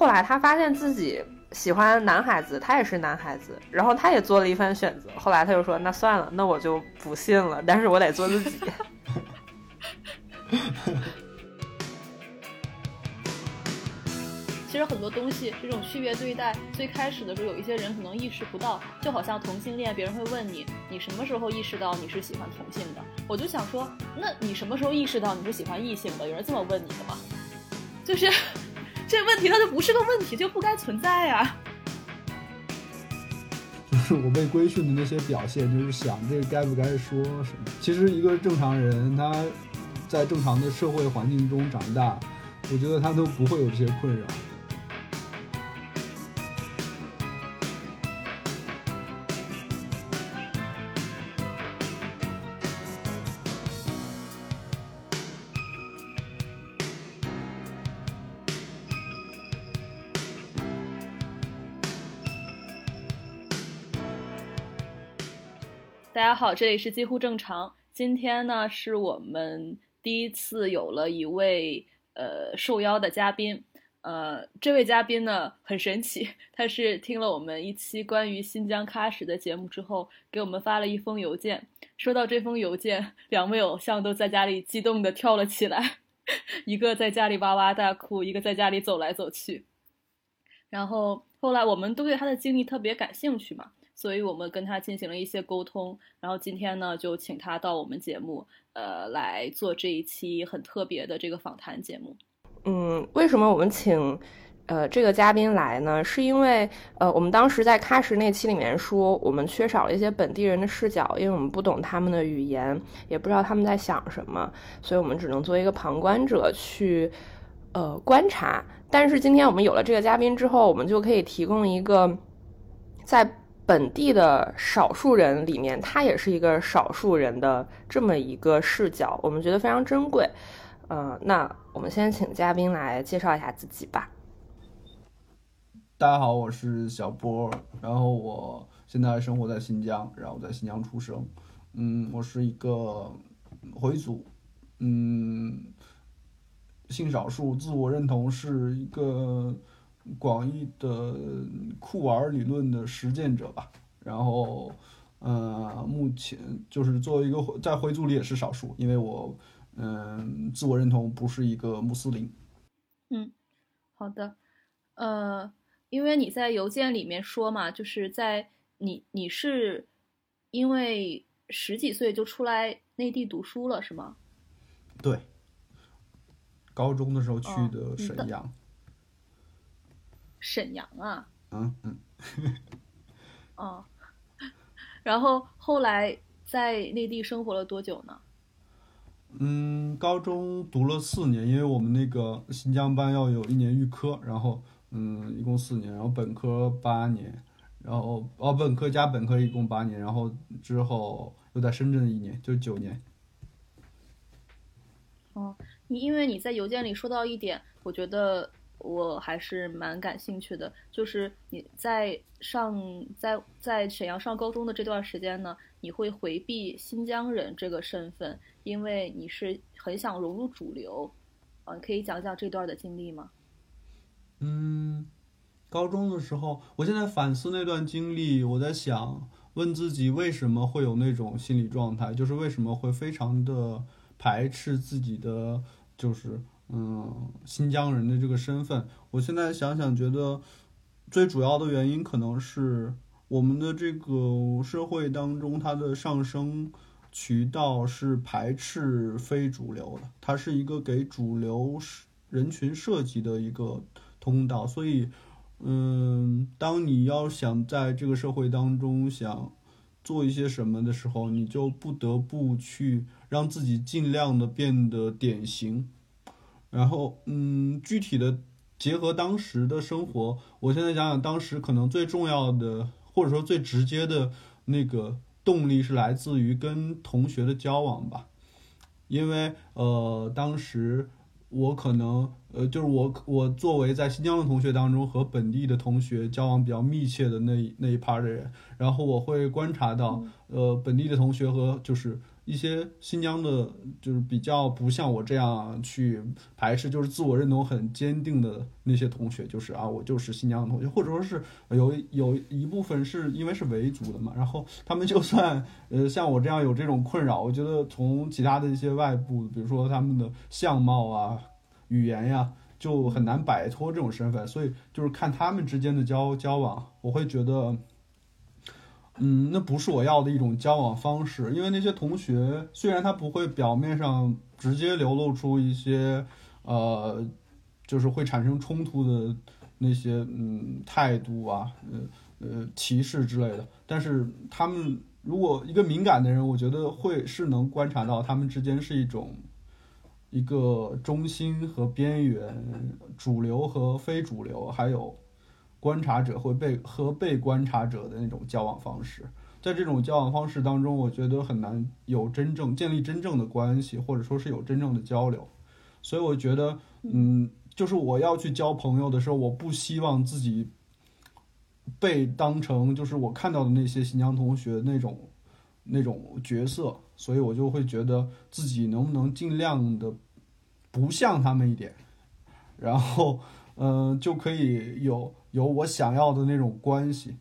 后来他发现自己喜欢男孩子，他也是男孩子，然后他也做了一番选择。后来他就说：“那算了，那我就不信了，但是我得做自己。” 其实很多东西，这种区别对待，最开始的时候，有一些人可能意识不到。就好像同性恋，别人会问你，你什么时候意识到你是喜欢同性的？我就想说，那你什么时候意识到你是喜欢异性的？有人这么问你的吗？就是这问题，它就不是个问题，就不该存在呀。就是我被规训的那些表现，就是想这该不该说什么。其实一个正常人，他在正常的社会环境中长大，我觉得他都不会有这些困扰。好，这里是几乎正常。今天呢，是我们第一次有了一位呃受邀的嘉宾。呃，这位嘉宾呢很神奇，他是听了我们一期关于新疆喀什的节目之后，给我们发了一封邮件。收到这封邮件，两位偶像都在家里激动的跳了起来，一个在家里哇哇大哭，一个在家里走来走去。然后后来我们都对他的经历特别感兴趣嘛。所以我们跟他进行了一些沟通，然后今天呢，就请他到我们节目，呃，来做这一期很特别的这个访谈节目。嗯，为什么我们请呃这个嘉宾来呢？是因为呃我们当时在喀什那期里面说，我们缺少了一些本地人的视角，因为我们不懂他们的语言，也不知道他们在想什么，所以我们只能作为一个旁观者去呃观察。但是今天我们有了这个嘉宾之后，我们就可以提供一个在本地的少数人里面，他也是一个少数人的这么一个视角，我们觉得非常珍贵。呃，那我们先请嘉宾来介绍一下自己吧。大家好，我是小波，然后我现在生活在新疆，然后在新疆出生。嗯，我是一个回族，嗯，性少数，自我认同是一个。广义的酷玩理论的实践者吧，然后，呃，目前就是作为一个在回族里也是少数，因为我，嗯，自我认同不是一个穆斯林。嗯，好的，呃，因为你在邮件里面说嘛，就是在你你是因为十几岁就出来内地读书了，是吗？对，高中的时候去的沈阳。沈阳啊，嗯嗯，哦，然后后来在内地生活了多久呢？嗯，高中读了四年，因为我们那个新疆班要有一年预科，然后嗯，一共四年，然后本科八年，然后哦，本科加本科一共八年，然后之后又在深圳一年，就九年。哦，你因为你在邮件里说到一点，我觉得。我还是蛮感兴趣的，就是你在上在在沈阳上高中的这段时间呢，你会回避新疆人这个身份，因为你是很想融入主流，啊，可以讲讲这段的经历吗？嗯，高中的时候，我现在反思那段经历，我在想问自己为什么会有那种心理状态，就是为什么会非常的排斥自己的，就是。嗯，新疆人的这个身份，我现在想想，觉得最主要的原因可能是我们的这个社会当中，它的上升渠道是排斥非主流的，它是一个给主流人群设计的一个通道。所以，嗯，当你要想在这个社会当中想做一些什么的时候，你就不得不去让自己尽量的变得典型。然后，嗯，具体的结合当时的生活，我现在想想，当时可能最重要的，或者说最直接的那个动力是来自于跟同学的交往吧，因为呃，当时我可能呃，就是我我作为在新疆的同学当中和本地的同学交往比较密切的那那一 part 的人，然后我会观察到，呃，本地的同学和就是。一些新疆的，就是比较不像我这样去排斥，就是自我认同很坚定的那些同学，就是啊，我就是新疆的同学，或者说是有有一部分是因为是维族的嘛，然后他们就算呃像我这样有这种困扰，我觉得从其他的一些外部，比如说他们的相貌啊、语言呀，就很难摆脱这种身份，所以就是看他们之间的交交往，我会觉得。嗯，那不是我要的一种交往方式，因为那些同学虽然他不会表面上直接流露出一些，呃，就是会产生冲突的那些嗯态度啊，呃呃歧视之类的，但是他们如果一个敏感的人，我觉得会是能观察到他们之间是一种一个中心和边缘，主流和非主流，还有。观察者会被和被观察者的那种交往方式，在这种交往方式当中，我觉得很难有真正建立真正的关系，或者说是有真正的交流。所以我觉得，嗯，就是我要去交朋友的时候，我不希望自己被当成就是我看到的那些新疆同学那种那种角色，所以我就会觉得自己能不能尽量的不像他们一点，然后，嗯，就可以有。有我想要的那种关系，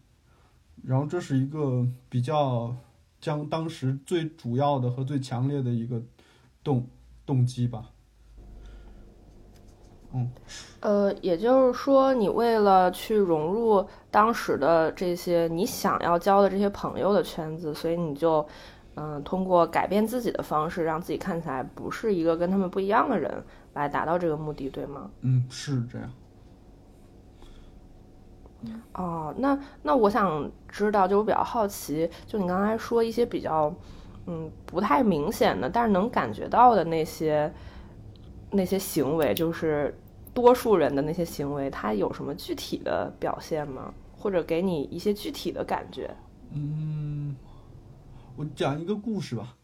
然后这是一个比较将当时最主要的和最强烈的一个动动机吧。嗯，呃，也就是说，你为了去融入当时的这些你想要交的这些朋友的圈子，所以你就嗯，通过改变自己的方式，让自己看起来不是一个跟他们不一样的人，来达到这个目的，对吗？嗯，是这样。哦，那那我想知道，就我比较好奇，就你刚才说一些比较，嗯，不太明显的，但是能感觉到的那些那些行为，就是多数人的那些行为，它有什么具体的表现吗？或者给你一些具体的感觉？嗯，我讲一个故事吧。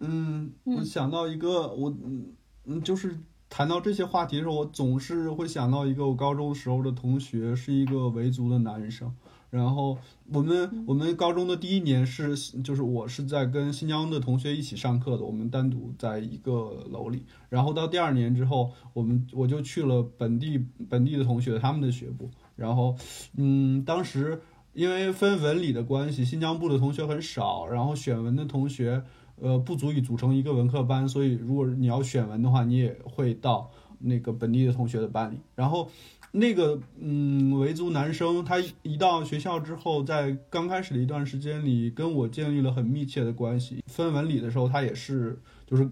嗯，我想到一个，我嗯嗯，就是。谈到这些话题的时候，我总是会想到一个我高中时候的同学，是一个维族的男生。然后我们我们高中的第一年是，就是我是在跟新疆的同学一起上课的，我们单独在一个楼里。然后到第二年之后，我们我就去了本地本地的同学他们的学部。然后，嗯，当时因为分文理的关系，新疆部的同学很少，然后选文的同学。呃，不足以组成一个文科班，所以如果你要选文的话，你也会到那个本地的同学的班里。然后，那个嗯，维族男生他一到学校之后，在刚开始的一段时间里，跟我建立了很密切的关系。分文理的时候，他也是就是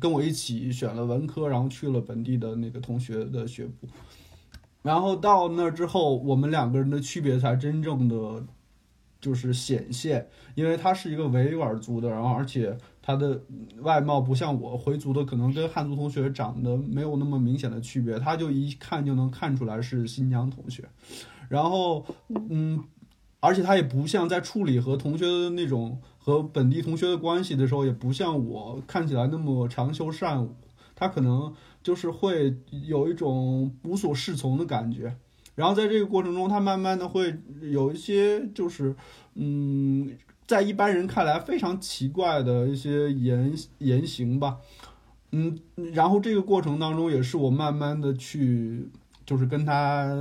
跟我一起选了文科，然后去了本地的那个同学的学部。然后到那之后，我们两个人的区别才真正的。就是显现，因为他是一个维吾尔族的，然后而且他的外貌不像我回族的，可能跟汉族同学长得没有那么明显的区别，他就一看就能看出来是新疆同学。然后，嗯，而且他也不像在处理和同学的那种和本地同学的关系的时候，也不像我看起来那么长袖善舞，他可能就是会有一种无所适从的感觉。然后在这个过程中，他慢慢的会有一些，就是，嗯，在一般人看来非常奇怪的一些言言行吧，嗯，然后这个过程当中，也是我慢慢的去，就是跟他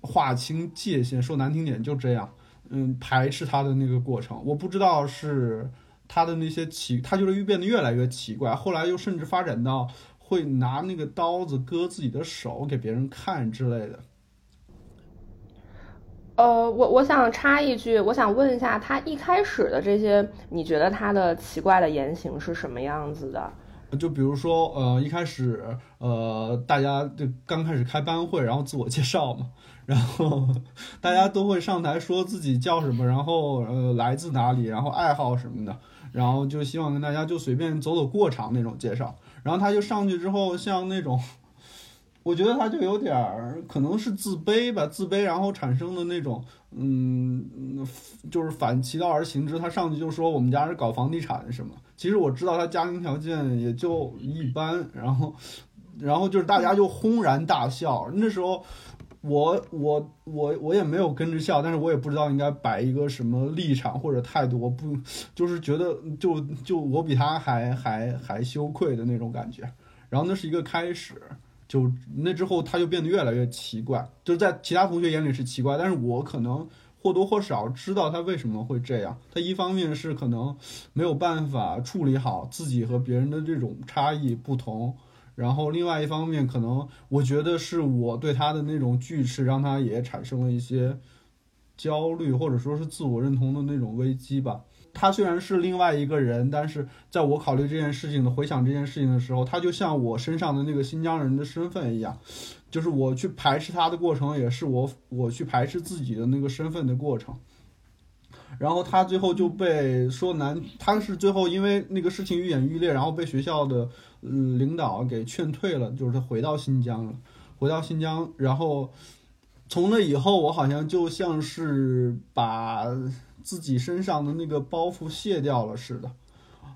划清界限，说难听点就这样，嗯，排斥他的那个过程，我不知道是他的那些奇，他就是越变得越来越奇怪，后来又甚至发展到会拿那个刀子割自己的手给别人看之类的。呃，我我想插一句，我想问一下，他一开始的这些，你觉得他的奇怪的言行是什么样子的？就比如说，呃，一开始，呃，大家就刚开始开班会，然后自我介绍嘛，然后 大家都会上台说自己叫什么，然后呃来自哪里，然后爱好什么的，然后就希望跟大家就随便走走过场那种介绍，然后他就上去之后，像那种。我觉得他就有点儿可能是自卑吧，自卑然后产生的那种，嗯，就是反其道而行之。他上去就说我们家是搞房地产什么，其实我知道他家庭条件也就一般。然后，然后就是大家就轰然大笑。那时候，我我我我也没有跟着笑，但是我也不知道应该摆一个什么立场或者态度，我不就是觉得就就我比他还还还羞愧的那种感觉。然后那是一个开始，就那之后他就变得越来越奇怪，就在其他同学眼里是奇怪，但是我可能或多或少知道他为什么会这样。他一方面是可能没有办法处理好自己和别人的这种差异不同。然后另外一方面，可能我觉得是我对他的那种拒斥，让他也产生了一些焦虑，或者说是自我认同的那种危机吧。他虽然是另外一个人，但是在我考虑这件事情的回想这件事情的时候，他就像我身上的那个新疆人的身份一样，就是我去排斥他的过程，也是我我去排斥自己的那个身份的过程。然后他最后就被说难，他是最后因为那个事情愈演愈烈，然后被学校的嗯领导给劝退了，就是他回到新疆了，回到新疆，然后从那以后，我好像就像是把自己身上的那个包袱卸掉了似的。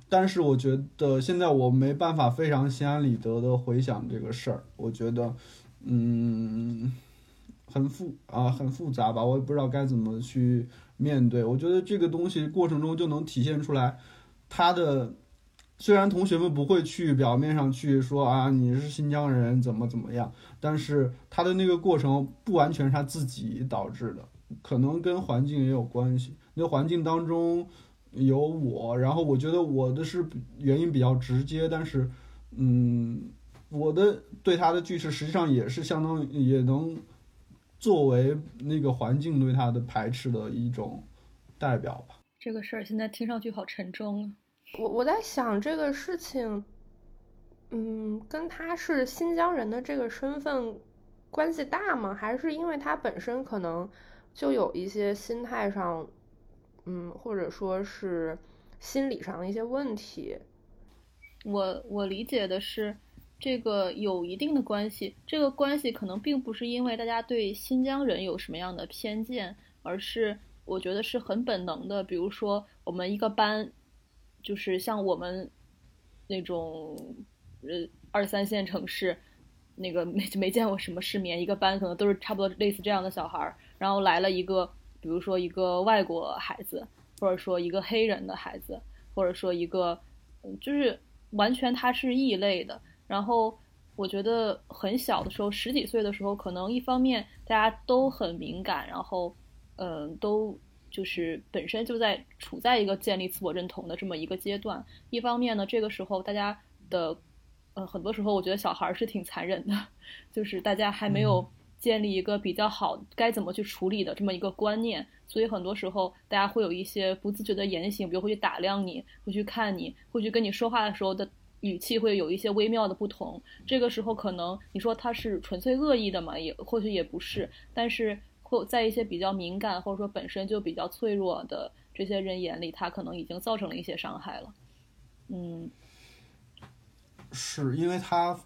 但是我觉得现在我没办法非常心安理得的回想这个事儿，我觉得嗯很复啊很复杂吧，我也不知道该怎么去。面对，我觉得这个东西过程中就能体现出来，他的虽然同学们不会去表面上去说啊你是新疆人怎么怎么样，但是他的那个过程不完全是他自己导致的，可能跟环境也有关系。那环境当中有我，然后我觉得我的是原因比较直接，但是嗯，我的对他的拒斥实际上也是相当也能。作为那个环境对他的排斥的一种代表吧。这个事儿现在听上去好沉重啊！我我在想这个事情，嗯，跟他是新疆人的这个身份关系大吗？还是因为他本身可能就有一些心态上，嗯，或者说是心理上的一些问题？我我理解的是。这个有一定的关系，这个关系可能并不是因为大家对新疆人有什么样的偏见，而是我觉得是很本能的。比如说，我们一个班，就是像我们那种呃二三线城市，那个没没见过什么世面，一个班可能都是差不多类似这样的小孩儿，然后来了一个，比如说一个外国孩子，或者说一个黑人的孩子，或者说一个，嗯就是完全他是异类的。然后我觉得很小的时候，十几岁的时候，可能一方面大家都很敏感，然后，嗯，都就是本身就在处在一个建立自我认同的这么一个阶段。一方面呢，这个时候大家的，呃，很多时候我觉得小孩是挺残忍的，就是大家还没有建立一个比较好该怎么去处理的这么一个观念，所以很多时候大家会有一些不自觉的言行，比如会去打量你，会去看你，会去跟你说话的时候的。语气会有一些微妙的不同，这个时候可能你说他是纯粹恶意的嘛，也或许也不是，但是或在一些比较敏感或者说本身就比较脆弱的这些人眼里，他可能已经造成了一些伤害了。嗯，是因为他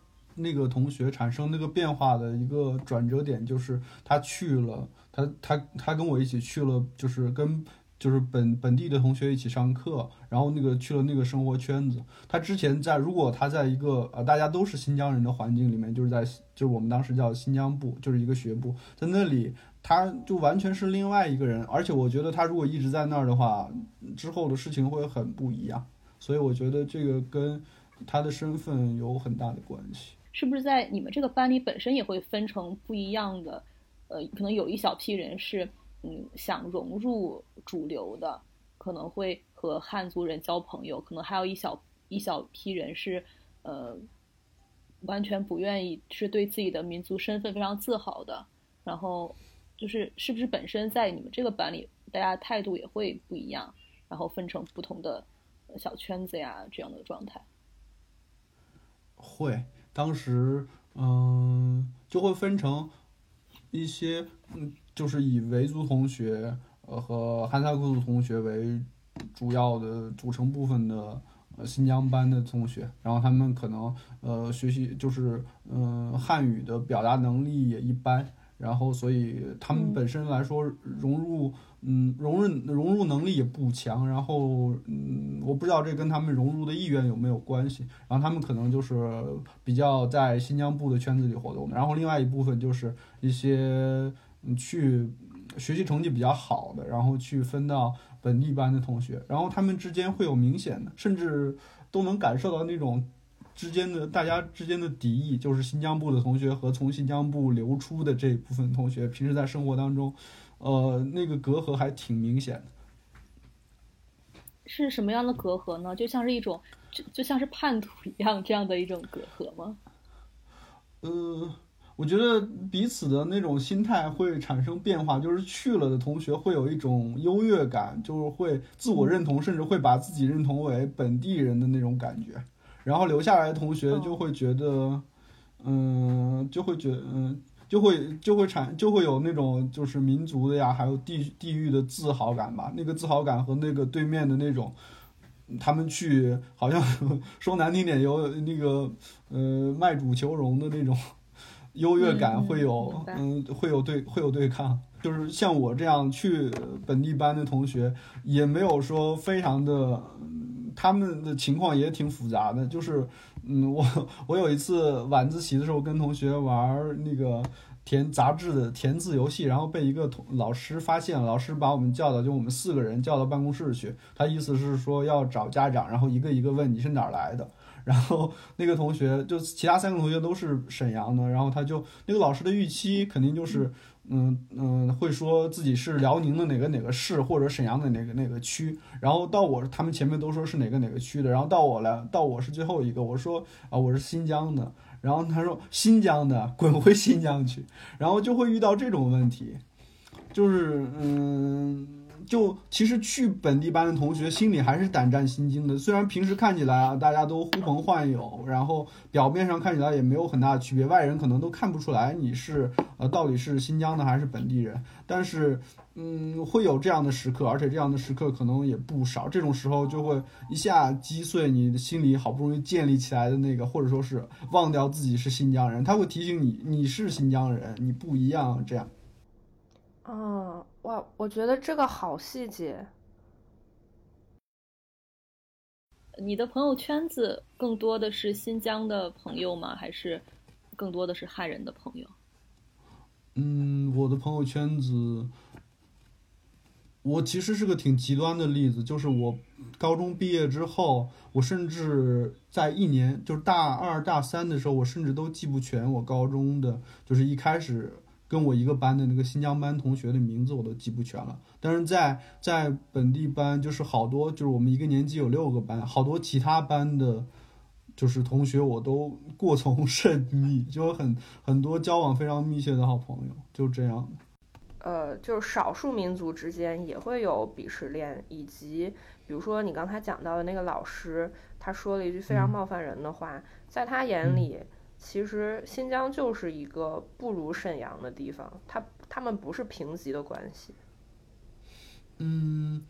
那个同学产生那个变化的一个转折点，就是他去了，他他他跟我一起去了，就是跟。就是本本地的同学一起上课，然后那个去了那个生活圈子。他之前在，如果他在一个呃大家都是新疆人的环境里面，就是在就是我们当时叫新疆部，就是一个学部，在那里他就完全是另外一个人。而且我觉得他如果一直在那儿的话，之后的事情会很不一样。所以我觉得这个跟他的身份有很大的关系。是不是在你们这个班里本身也会分成不一样的？呃，可能有一小批人是。嗯，想融入主流的，可能会和汉族人交朋友，可能还有一小一小批人是，呃，完全不愿意，是对自己的民族身份非常自豪的。然后，就是是不是本身在你们这个班里，大家态度也会不一样，然后分成不同的小圈子呀这样的状态？会，当时嗯，就会分成一些嗯。就是以维族同学，呃和哈萨克族同学为主要的组成部分的呃新疆班的同学，然后他们可能呃学习就是嗯汉语的表达能力也一般，然后所以他们本身来说融入，嗯，融入融入能力也不强，然后嗯，我不知道这跟他们融入的意愿有没有关系，然后他们可能就是比较在新疆部的圈子里活动的，然后另外一部分就是一些去学习成绩比较好的，然后去分到本地班的同学，然后他们之间会有明显的，甚至都能感受到那种。之间的大家之间的敌意，就是新疆部的同学和从新疆部流出的这部分同学，平时在生活当中，呃，那个隔阂还挺明显的。是什么样的隔阂呢？就像是一种，就就像是叛徒一样这样的一种隔阂吗？呃，我觉得彼此的那种心态会产生变化，就是去了的同学会有一种优越感，就是会自我认同，甚至会把自己认同为本地人的那种感觉。然后留下来的同学就会觉得，嗯，就会觉，嗯，就会就会产就会有那种就是民族的呀，还有地地域的自豪感吧。那个自豪感和那个对面的那种，他们去好像 说难听点有那个呃卖主求荣的那种 优越感，会有嗯会有对会有对抗。就是像我这样去本地班的同学，也没有说非常的。他们的情况也挺复杂的，就是，嗯，我我有一次晚自习的时候跟同学玩那个填杂志的填字游戏，然后被一个同老师发现，老师把我们叫到，就我们四个人叫到办公室去，他意思是说要找家长，然后一个一个问你是哪儿来的，然后那个同学就其他三个同学都是沈阳的，然后他就那个老师的预期肯定就是。嗯嗯，会说自己是辽宁的哪个哪个市，或者沈阳的哪个哪个区，然后到我他们前面都说是哪个哪个区的，然后到我了到我是最后一个，我说啊我是新疆的，然后他说新疆的滚回新疆去，然后就会遇到这种问题，就是嗯。就其实去本地班的同学心里还是胆战心惊的，虽然平时看起来啊大家都呼朋唤友，然后表面上看起来也没有很大的区别，外人可能都看不出来你是呃到底是新疆的还是本地人，但是嗯会有这样的时刻，而且这样的时刻可能也不少，这种时候就会一下击碎你心里好不容易建立起来的那个，或者说是忘掉自己是新疆人，他会提醒你你是新疆人，你不一样这样。嗯，哇，我觉得这个好细节。你的朋友圈子更多的是新疆的朋友吗？还是更多的是汉人的朋友？嗯，我的朋友圈子，我其实是个挺极端的例子，就是我高中毕业之后，我甚至在一年，就是大二大三的时候，我甚至都记不全我高中的，就是一开始。跟我一个班的那个新疆班同学的名字我都记不全了，但是在在本地班就是好多，就是我们一个年级有六个班，好多其他班的，就是同学我都过从甚密，就很很多交往非常密切的好朋友，就这样的。呃，就是少数民族之间也会有鄙视链，以及比如说你刚才讲到的那个老师，他说了一句非常冒犯人的话，在他眼里。其实新疆就是一个不如沈阳的地方，它他们不是平级的关系。嗯，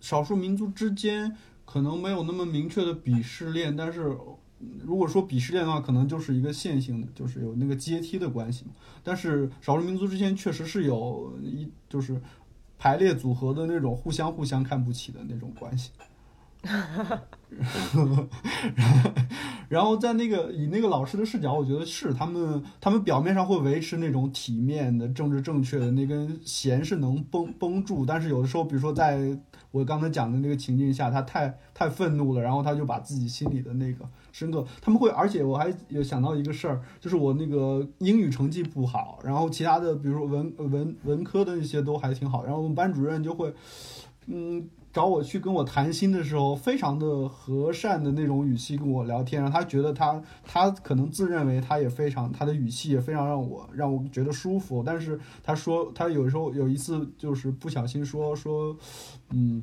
少数民族之间可能没有那么明确的鄙视链，但是如果说鄙视链的话，可能就是一个线性的，就是有那个阶梯的关系。但是少数民族之间确实是有一就是排列组合的那种互相互相看不起的那种关系。然后在那个以那个老师的视角，我觉得是他们，他们表面上会维持那种体面的、政治正确的那根弦是能绷绷住，但是有的时候，比如说在我刚才讲的那个情境下，他太太愤怒了，然后他就把自己心里的那个深刻，他们会，而且我还有想到一个事儿，就是我那个英语成绩不好，然后其他的，比如说文文文科的那些都还挺好，然后我们班主任就会，嗯。找我去跟我谈心的时候，非常的和善的那种语气跟我聊天，让他觉得他他可能自认为他也非常他的语气也非常让我让我觉得舒服。但是他说他有时候有一次就是不小心说说，嗯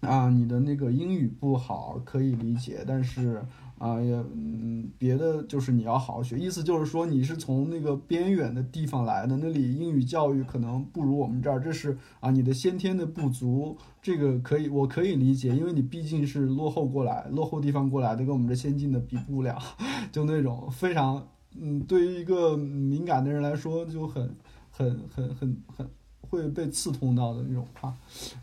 啊你的那个英语不好可以理解，但是。啊，也嗯，别的就是你要好好学，意思就是说你是从那个边远的地方来的，那里英语教育可能不如我们这儿，这是啊你的先天的不足，这个可以我可以理解，因为你毕竟是落后过来，落后地方过来的，跟我们这先进的比不了，就那种非常嗯，对于一个敏感的人来说就很很很很很会被刺痛到的那种话。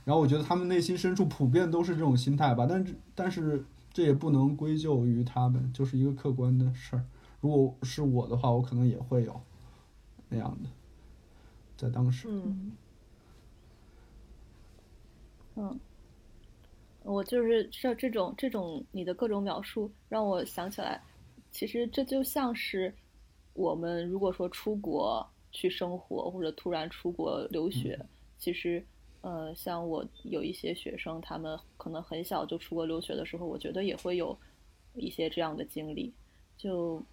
然后我觉得他们内心深处普遍都是这种心态吧，但是但是这也不能归咎于他们，就是一个客观的事儿。如果是我的话，我可能也会有那样的，在当时。嗯嗯，我就是这这种这种你的各种描述，让我想起来，其实这就像是我们如果说出国去生活，或者突然出国留学，其实呃，像我有一些学生，他们可能很小就出国留学的时候，我觉得也会有一些这样的经历，就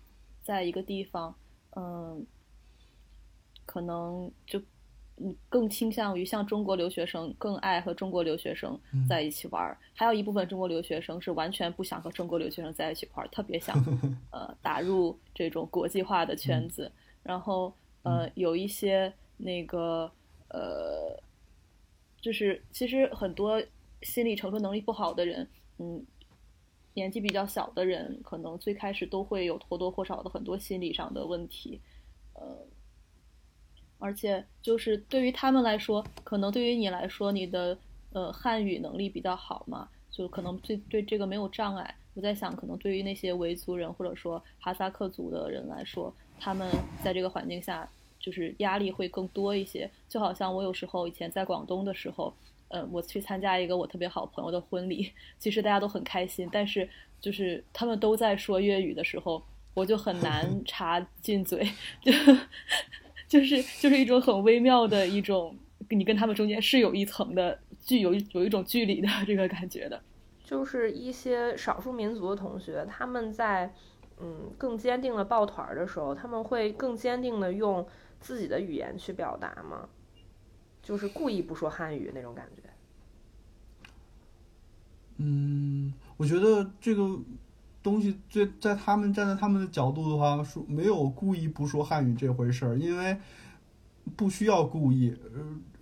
在一个地方，嗯，可能就。嗯，更倾向于像中国留学生更爱和中国留学生在一起玩儿，还有一部分中国留学生是完全不想和中国留学生在一起玩儿，特别想 呃打入这种国际化的圈子。然后呃有一些那个呃，就是其实很多心理承受能力不好的人，嗯，年纪比较小的人，可能最开始都会有或多或少的很多心理上的问题，呃。而且就是对于他们来说，可能对于你来说，你的呃汉语能力比较好嘛，就可能对对这个没有障碍。我在想，可能对于那些维族人或者说哈萨克族的人来说，他们在这个环境下就是压力会更多一些。就好像我有时候以前在广东的时候，呃，我去参加一个我特别好朋友的婚礼，其实大家都很开心，但是就是他们都在说粤语的时候，我就很难 插进嘴，就。就是就是一种很微妙的一种，你跟他们中间是有一层的距，有有一种距离的 这个感觉的。就是一些少数民族的同学，他们在嗯更坚定的抱团的时候，他们会更坚定的用自己的语言去表达吗？就是故意不说汉语那种感觉。嗯，我觉得这个。东西最在他们站在他们的角度的话，说没有故意不说汉语这回事儿，因为不需要故意，呃，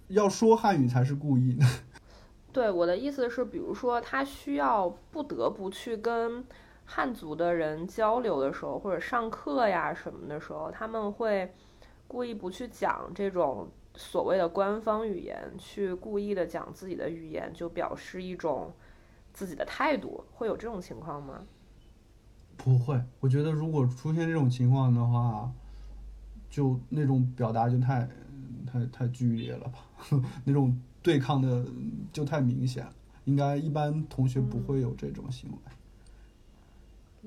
要说汉语才是故意。对，我的意思是，比如说他需要不得不去跟汉族的人交流的时候，或者上课呀什么的时候，他们会故意不去讲这种所谓的官方语言，去故意的讲自己的语言，就表示一种自己的态度，会有这种情况吗？不会，我觉得如果出现这种情况的话，就那种表达就太、太、太剧烈了吧？那种对抗的就太明显，应该一般同学不会有这种行为。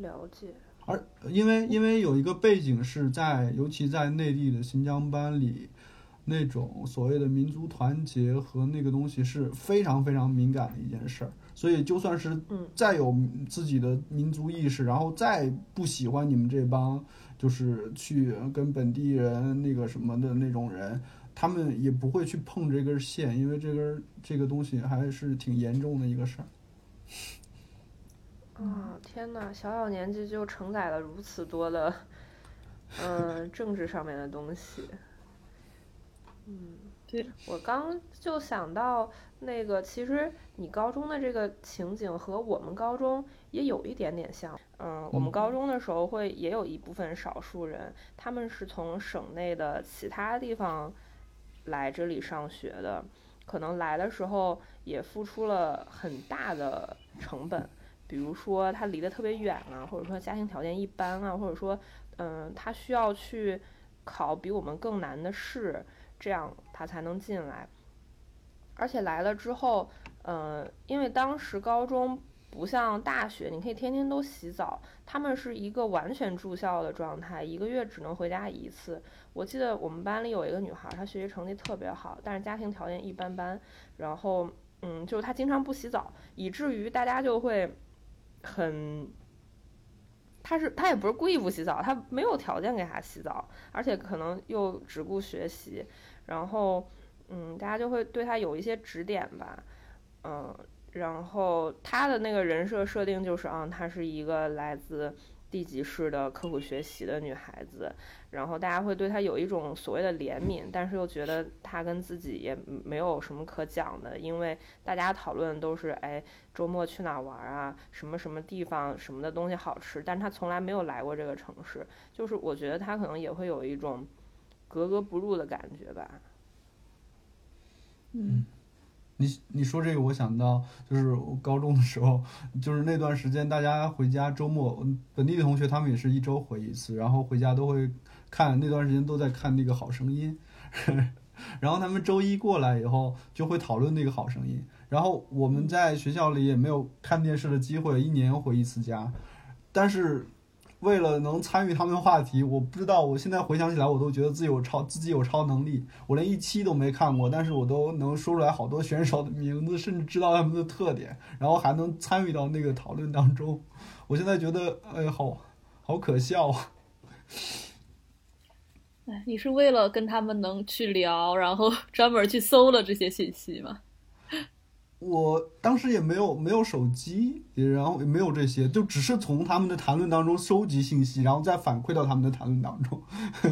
了解。而因为因为有一个背景是在，尤其在内地的新疆班里。那种所谓的民族团结和那个东西是非常非常敏感的一件事儿，所以就算是再有自己的民族意识，然后再不喜欢你们这帮，就是去跟本地人那个什么的那种人，他们也不会去碰这根线，因为这根这个东西还是挺严重的一个事儿。啊，天哪！小小年纪就承载了如此多的，嗯，政治上面的东西。嗯，对我刚就想到那个，其实你高中的这个情景和我们高中也有一点点像。嗯，我们高中的时候会也有一部分少数人，他们是从省内的其他地方来这里上学的，可能来的时候也付出了很大的成本，比如说他离得特别远啊，或者说家庭条件一般啊，或者说嗯，他需要去考比我们更难的试。这样他才能进来，而且来了之后，嗯，因为当时高中不像大学，你可以天天都洗澡，他们是一个完全住校的状态，一个月只能回家一次。我记得我们班里有一个女孩，她学习成绩特别好，但是家庭条件一般般，然后，嗯，就是她经常不洗澡，以至于大家就会很。他是他也不是故意不洗澡，他没有条件给他洗澡，而且可能又只顾学习，然后嗯，大家就会对他有一些指点吧，嗯，然后他的那个人设设定就是啊，他是一个来自。地级市的刻苦学习的女孩子，然后大家会对她有一种所谓的怜悯，但是又觉得她跟自己也没有什么可讲的，因为大家讨论都是哎周末去哪玩啊，什么什么地方什么的东西好吃，但她从来没有来过这个城市，就是我觉得她可能也会有一种格格不入的感觉吧。嗯，你你说这个，我想到就是高中的时候，就是那段时间大家回家周末，本地的同学他们也是一周回一次，然后回家都会看那段时间都在看那个《好声音》，然后他们周一过来以后就会讨论那个《好声音》，然后我们在学校里也没有看电视的机会，一年回一次家，但是。为了能参与他们的话题，我不知道，我现在回想起来，我都觉得自己有超自己有超能力。我连一期都没看过，但是我都能说出来好多选手的名字，甚至知道他们的特点，然后还能参与到那个讨论当中。我现在觉得，哎，好好可笑啊！哎，你是为了跟他们能去聊，然后专门去搜了这些信息吗？我当时也没有没有手机，然后也没有这些，就只是从他们的谈论当中收集信息，然后再反馈到他们的谈论当中。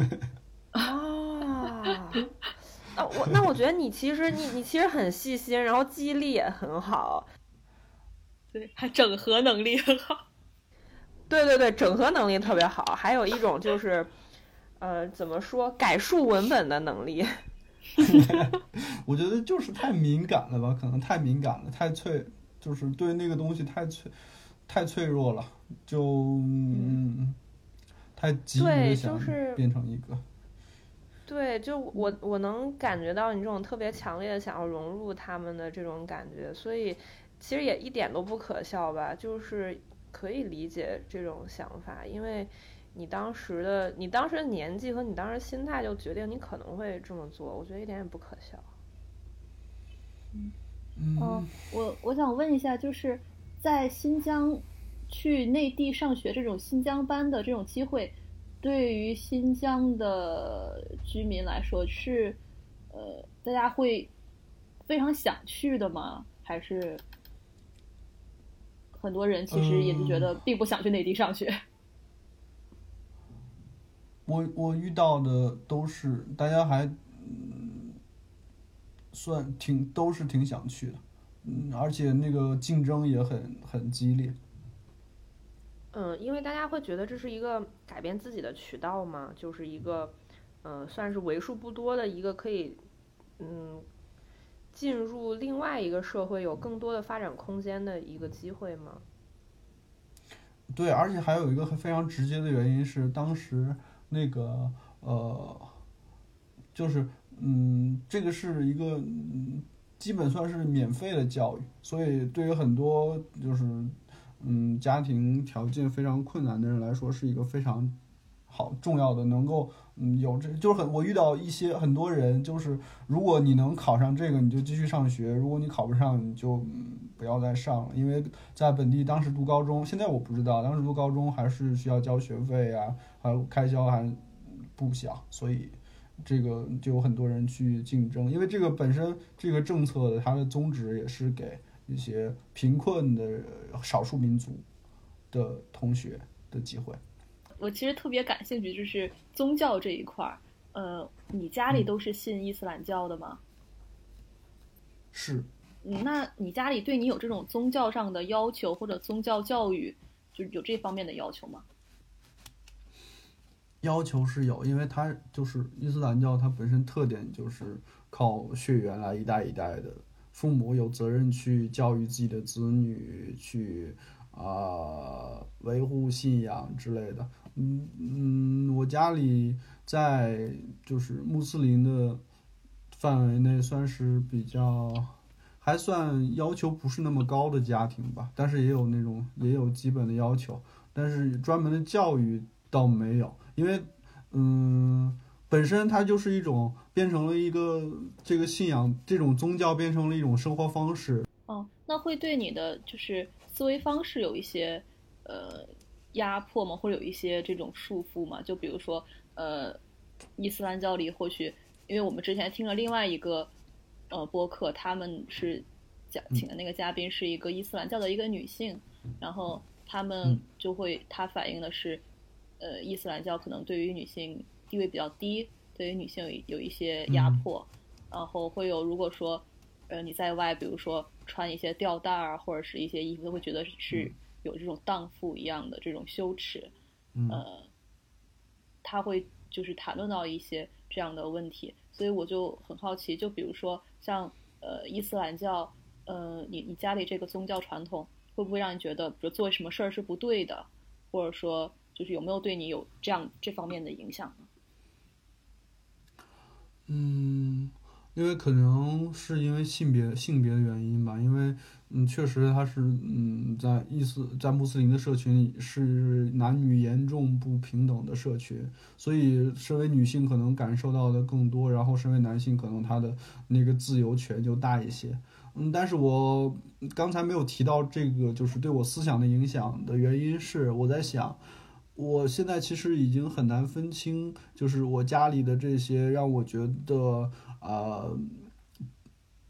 啊，那我那我 觉得你其实你你其实很细心，然后记忆力也很好，对，还整合能力很好。对对对，整合能力特别好，还有一种就是，呃，怎么说改述文本的能力。我觉得就是太敏感了吧，可能太敏感了，太脆，就是对那个东西太脆，太脆弱了，就嗯，太急于想变成一个。对，就我我能感觉到你这种特别强烈的想要融入他们的这种感觉，所以其实也一点都不可笑吧，就是可以理解这种想法，因为。你当时的你当时的年纪和你当时心态就决定你可能会这么做，我觉得一点也不可笑。嗯，嗯，我我想问一下，就是在新疆去内地上学这种新疆班的这种机会，对于新疆的居民来说是呃大家会非常想去的吗？还是很多人其实也是觉得并不想去内地上学？我我遇到的都是大家还嗯算挺都是挺想去的，嗯，而且那个竞争也很很激烈。嗯，因为大家会觉得这是一个改变自己的渠道嘛，就是一个嗯算是为数不多的一个可以嗯进入另外一个社会有更多的发展空间的一个机会嘛。对，而且还有一个非常直接的原因是当时。那个呃，就是嗯，这个是一个基本算是免费的教育，所以对于很多就是嗯家庭条件非常困难的人来说，是一个非常好重要的，能够嗯有这就是很我遇到一些很多人，就是如果你能考上这个，你就继续上学；如果你考不上，你就不要再上了，因为在本地当时读高中，现在我不知道，当时读高中还是需要交学费呀。开销还不小，所以这个就有很多人去竞争。因为这个本身这个政策的它的宗旨也是给一些贫困的少数民族的同学的机会。我其实特别感兴趣，就是宗教这一块儿。呃，你家里都是信伊斯兰教的吗？是。嗯，那你家里对你有这种宗教上的要求或者宗教教育，就有这方面的要求吗？要求是有，因为它就是伊斯兰教，它本身特点就是靠血缘来一代一代的，父母有责任去教育自己的子女，去啊维护信仰之类的。嗯嗯，我家里在就是穆斯林的范围内算是比较还算要求不是那么高的家庭吧，但是也有那种也有基本的要求，但是专门的教育倒没有。因为，嗯，本身它就是一种变成了一个这个信仰，这种宗教变成了一种生活方式。哦，那会对你的就是思维方式有一些呃压迫吗？或者有一些这种束缚吗？就比如说，呃，伊斯兰教里或许，因为我们之前听了另外一个呃播客，他们是讲请的那个嘉宾是一个伊斯兰教的一个女性，然后他们就会他反映的是。呃，伊斯兰教可能对于女性地位比较低，对于女性有有一些压迫，然后会有如果说，呃，你在外，比如说穿一些吊带儿或者是一些衣服，都会觉得是有这种荡妇一样的这种羞耻，呃，他会就是谈论到一些这样的问题，所以我就很好奇，就比如说像呃伊斯兰教，呃你你家里这个宗教传统会不会让你觉得，比如做什么事儿是不对的，或者说就是有没有对你有这样这方面的影响呢？嗯，因为可能是因为性别性别的原因吧，因为嗯，确实他是嗯，在意思在穆斯林的社群里是男女严重不平等的社群，所以身为女性可能感受到的更多，然后身为男性可能他的那个自由权就大一些。嗯，但是我刚才没有提到这个，就是对我思想的影响的原因是我在想。我现在其实已经很难分清，就是我家里的这些让我觉得啊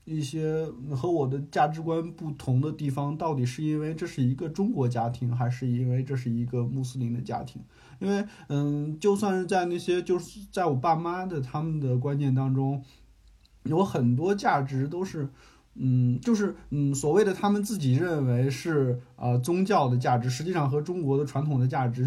一些和我的价值观不同的地方，到底是因为这是一个中国家庭，还是因为这是一个穆斯林的家庭？因为嗯，就算是在那些就是在我爸妈的他们的观念当中，有很多价值都是。嗯，就是嗯，所谓的他们自己认为是呃宗教的价值，实际上和中国的传统的价值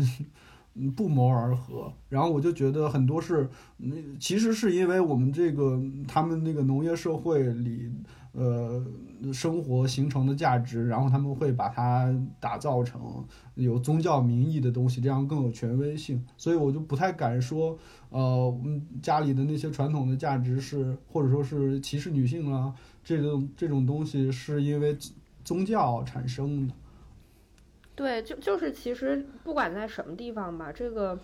嗯不谋而合。然后我就觉得很多是，嗯，其实是因为我们这个他们那个农业社会里。呃，生活形成的价值，然后他们会把它打造成有宗教名义的东西，这样更有权威性。所以我就不太敢说，呃，我们家里的那些传统的价值是，或者说是歧视女性啊，这种这种东西是因为宗教产生的。对，就就是其实不管在什么地方吧，这个。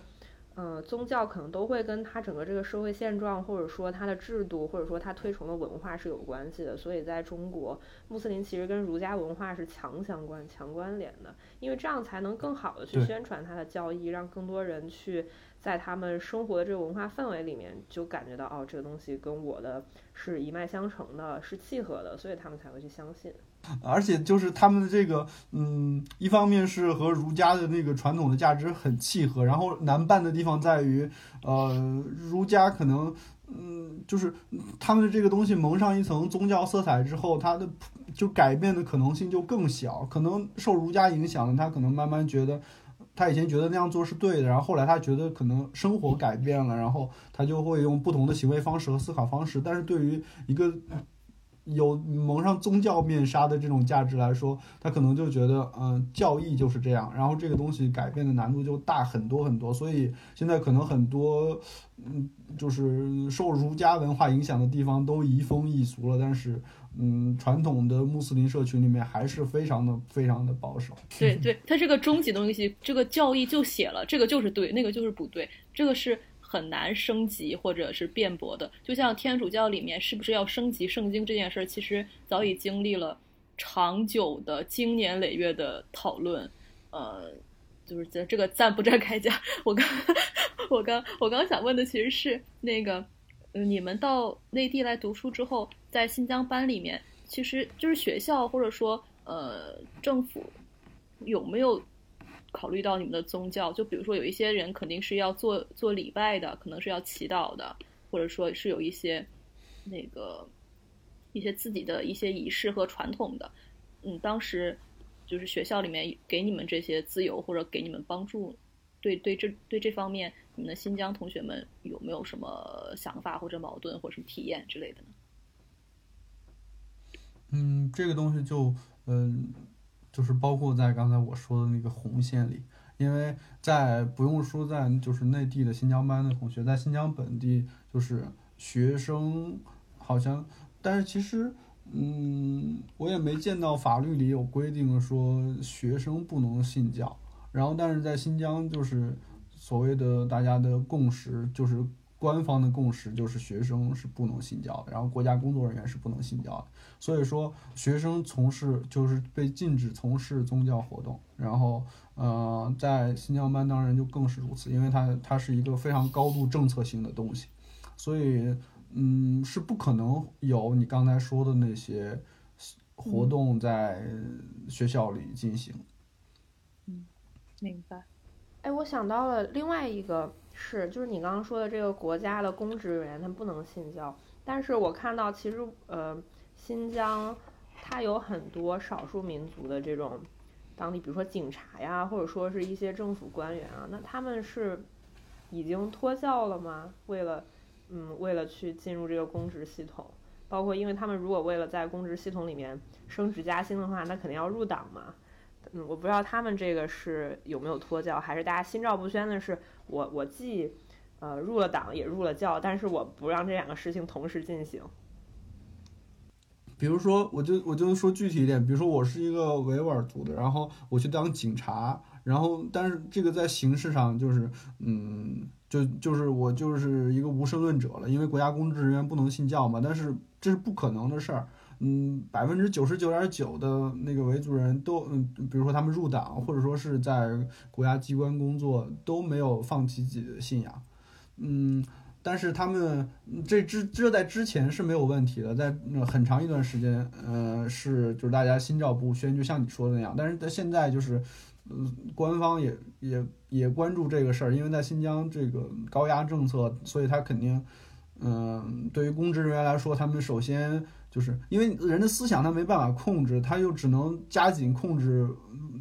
呃，宗教可能都会跟他整个这个社会现状，或者说他的制度，或者说他推崇的文化是有关系的。所以在中国，穆斯林其实跟儒家文化是强相关、强关联的，因为这样才能更好的去宣传他的教义，让更多人去在他们生活的这个文化氛围里面就感觉到，哦，这个东西跟我的是一脉相承的，是契合的，所以他们才会去相信。而且就是他们的这个，嗯，一方面是和儒家的那个传统的价值很契合，然后难办的地方在于，呃，儒家可能，嗯，就是他们的这个东西蒙上一层宗教色彩之后，它的就改变的可能性就更小。可能受儒家影响的，他可能慢慢觉得，他以前觉得那样做是对的，然后后来他觉得可能生活改变了，然后他就会用不同的行为方式和思考方式。但是对于一个有蒙上宗教面纱的这种价值来说，他可能就觉得，嗯，教义就是这样，然后这个东西改变的难度就大很多很多。所以现在可能很多，嗯，就是受儒家文化影响的地方都移风易俗了，但是，嗯，传统的穆斯林社群里面还是非常的非常的保守。对对，他这个终极东西，这个教义就写了，这个就是对，那个就是不对，这个是。很难升级或者是辩驳的，就像天主教里面是不是要升级圣经这件事儿，其实早已经历了长久的经年累月的讨论。呃，就是这这个暂不展开讲。我刚我刚我刚想问的其实是那个，你们到内地来读书之后，在新疆班里面，其实就是学校或者说呃政府有没有？考虑到你们的宗教，就比如说有一些人肯定是要做做礼拜的，可能是要祈祷的，或者说是有一些那个一些自己的一些仪式和传统的。嗯，当时就是学校里面给你们这些自由或者给你们帮助，对对这对这方面，你们的新疆同学们有没有什么想法或者矛盾或者什么体验之类的呢？嗯，这个东西就嗯。就是包括在刚才我说的那个红线里，因为在不用说在就是内地的新疆班的同学，在新疆本地就是学生，好像，但是其实，嗯，我也没见到法律里有规定说学生不能信教。然后，但是在新疆就是所谓的大家的共识就是。官方的共识就是学生是不能信教的，然后国家工作人员是不能信教的。所以说，学生从事就是被禁止从事宗教活动。然后，呃，在新疆班当然就更是如此，因为它它是一个非常高度政策性的东西，所以，嗯，是不可能有你刚才说的那些活动在学校里进行。嗯，明白。哎，我想到了另外一个。是，就是你刚刚说的这个国家的公职人员，他不能信教。但是我看到，其实呃，新疆它有很多少数民族的这种当地，比如说警察呀，或者说是一些政府官员啊，那他们是已经脱教了吗？为了，嗯，为了去进入这个公职系统，包括因为他们如果为了在公职系统里面升职加薪的话，那肯定要入党嘛。嗯，我不知道他们这个是有没有脱教，还是大家心照不宣的是，我我既，呃，入了党也入了教，但是我不让这两个事情同时进行。比如说，我就我就说具体一点，比如说我是一个维吾尔族的，然后我去当警察，然后但是这个在形式上就是，嗯，就就是我就是一个无神论者了，因为国家公职人员不能信教嘛，但是这是不可能的事儿，嗯，百分之九十九点九的那个维族人都，嗯，比如说他们入党或者说是在国家机关工作都没有放弃自己的信仰，嗯。但是他们这之这在之前是没有问题的，在很长一段时间，呃，是就是大家心照不宣，就像你说的那样。但是在现在就是，嗯，官方也也也关注这个事儿，因为在新疆这个高压政策，所以他肯定，嗯，对于公职人员来说，他们首先就是因为人的思想他没办法控制，他又只能加紧控制，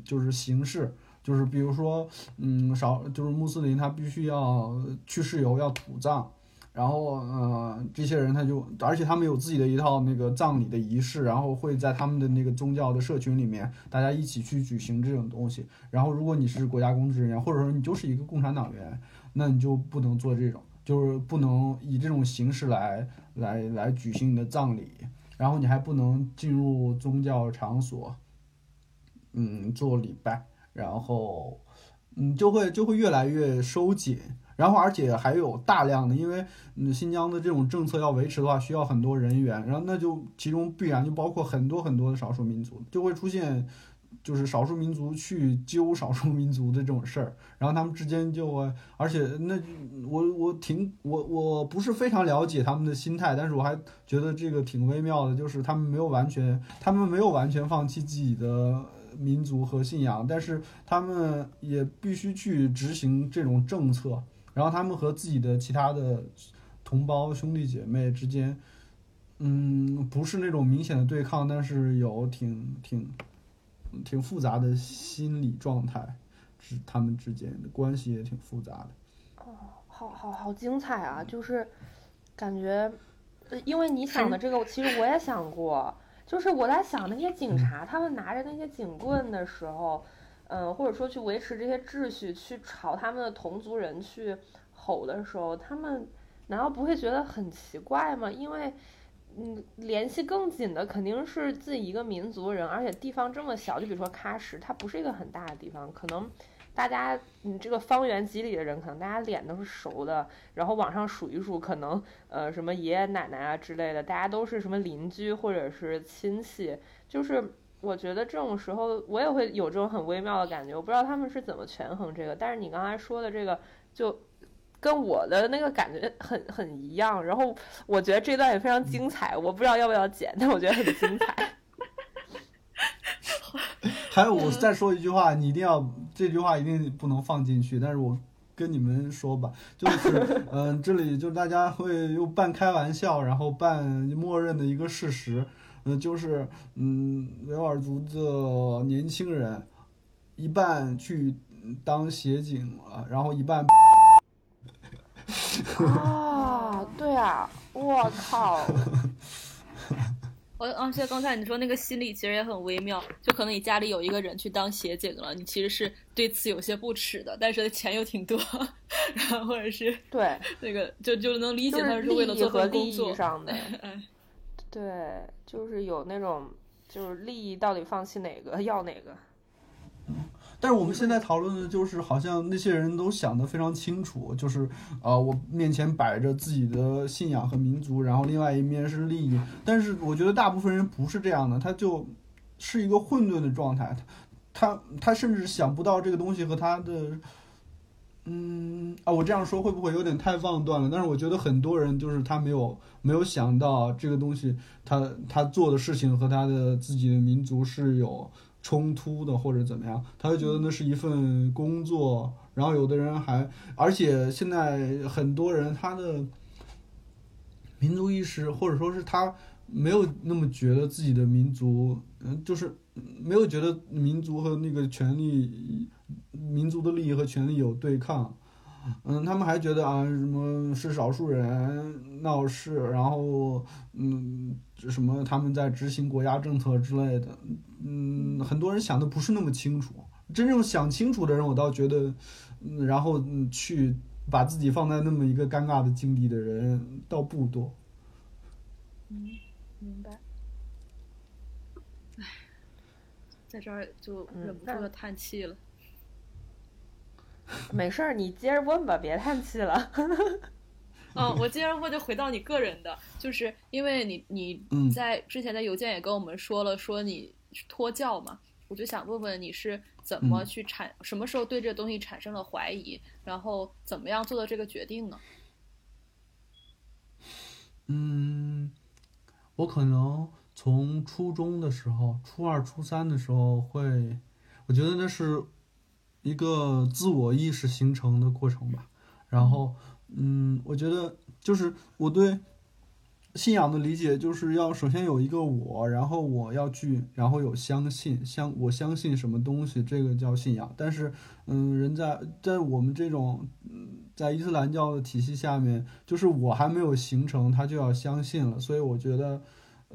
就是形式。就是比如说，嗯，少就是穆斯林，他必须要去世以后要土葬，然后，呃，这些人他就，而且他们有自己的一套那个葬礼的仪式，然后会在他们的那个宗教的社群里面，大家一起去举行这种东西。然后，如果你是国家公职人员，或者说你就是一个共产党员，那你就不能做这种，就是不能以这种形式来来来举行你的葬礼，然后你还不能进入宗教场所，嗯，做礼拜。然后，嗯，就会就会越来越收紧，然后而且还有大量的，因为嗯新疆的这种政策要维持的话，需要很多人员，然后那就其中必然就包括很多很多的少数民族，就会出现就是少数民族去揪少数民族的这种事儿，然后他们之间就，而且那我我挺我我不是非常了解他们的心态，但是我还觉得这个挺微妙的，就是他们没有完全他们没有完全放弃自己的。民族和信仰，但是他们也必须去执行这种政策，然后他们和自己的其他的同胞兄弟姐妹之间，嗯，不是那种明显的对抗，但是有挺挺挺复杂的心理状态，是他们之间的关系也挺复杂的。哦，好好好精彩啊！就是感觉，因为你想的这个，其实我也想过。就是我在想那些警察，他们拿着那些警棍的时候，嗯，或者说去维持这些秩序，去朝他们的同族人去吼的时候，他们难道不会觉得很奇怪吗？因为，嗯，联系更紧的肯定是自己一个民族人，而且地方这么小，就比如说喀什，它不是一个很大的地方，可能。大家，你这个方圆几里的人，可能大家脸都是熟的，然后往上数一数，可能呃什么爷爷奶奶啊之类的，大家都是什么邻居或者是亲戚。就是我觉得这种时候，我也会有这种很微妙的感觉。我不知道他们是怎么权衡这个，但是你刚才说的这个，就跟我的那个感觉很很一样。然后我觉得这段也非常精彩，我不知道要不要剪，但我觉得很精彩。还有，我再说一句话，你一定要这句话一定不能放进去。但是我跟你们说吧，就是，嗯，这里就大家会又半开玩笑，然后半默认的一个事实，嗯，就是，嗯，维吾尔族的年轻人一半去当协警了，然后一半。啊，对啊，我靠。我而且刚才你说那个心理其实也很微妙，就可能你家里有一个人去当协警了，你其实是对此有些不耻的，但是钱又挺多，然后或者是对 那个就就能理解他是为了做份工作上的，对，就是有那种就是利益到底放弃哪个要哪个。但是我们现在讨论的就是，好像那些人都想得非常清楚，就是，呃，我面前摆着自己的信仰和民族，然后另外一面是利益。但是我觉得大部分人不是这样的，他就是一个混沌的状态，他他他甚至想不到这个东西和他的，嗯啊，我这样说会不会有点太妄断了？但是我觉得很多人就是他没有没有想到这个东西，他他做的事情和他的自己的民族是有。冲突的或者怎么样，他会觉得那是一份工作。然后有的人还，而且现在很多人他的民族意识，或者说是他没有那么觉得自己的民族，嗯，就是没有觉得民族和那个权利、民族的利益和权利有对抗。嗯，他们还觉得啊，什么是少数人闹事，然后嗯，什么他们在执行国家政策之类的，嗯，很多人想的不是那么清楚。真正想清楚的人，我倒觉得，嗯，然后嗯，去把自己放在那么一个尴尬的境地的人，倒不多。嗯，明白。唉，在这儿就忍不住的叹气了。没事儿，你接着问吧，别叹气了。嗯，我接着问，就回到你个人的，就是因为你你在之前的邮件也跟我们说了，说你托教嘛，我就想问问你是怎么去产，什么时候对这个东西产生了怀疑，然后怎么样做的这个决定呢？嗯，我可能从初中的时候，初二、初三的时候会，我觉得那是。一个自我意识形成的过程吧，然后，嗯，我觉得就是我对信仰的理解，就是要首先有一个我，然后我要去，然后有相信，相我相信什么东西，这个叫信仰。但是，嗯，人在在我们这种嗯在伊斯兰教的体系下面，就是我还没有形成，他就要相信了。所以我觉得，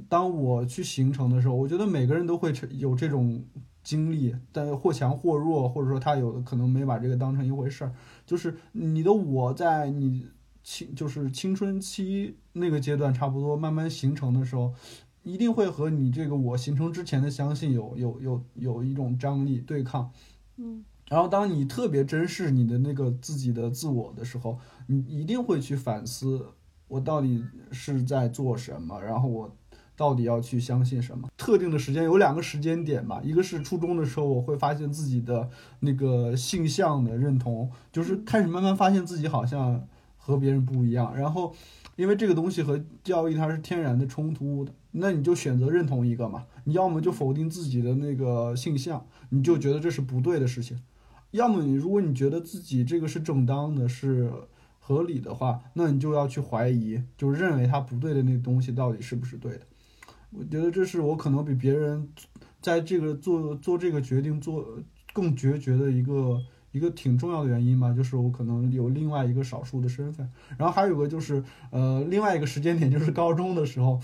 当我去形成的时候，我觉得每个人都会有这种。经历，但或强或弱，或者说他有的可能没把这个当成一回事儿，就是你的我在你青就是青春期那个阶段差不多慢慢形成的时候，一定会和你这个我形成之前的相信有有有有一种张力对抗，嗯，然后当你特别珍视你的那个自己的自我的时候，你一定会去反思我到底是在做什么，然后我。到底要去相信什么？特定的时间有两个时间点吧，一个是初中的时候，我会发现自己的那个性向的认同，就是开始慢慢发现自己好像和别人不一样。然后，因为这个东西和教育它是天然的冲突的，那你就选择认同一个嘛。你要么就否定自己的那个性向，你就觉得这是不对的事情；要么你如果你觉得自己这个是正当的，是合理的话，那你就要去怀疑，就认为它不对的那东西到底是不是对的。我觉得这是我可能比别人在这个做做这个决定做更决绝的一个一个挺重要的原因吧，就是我可能有另外一个少数的身份，然后还有个就是呃另外一个时间点就是高中的时候，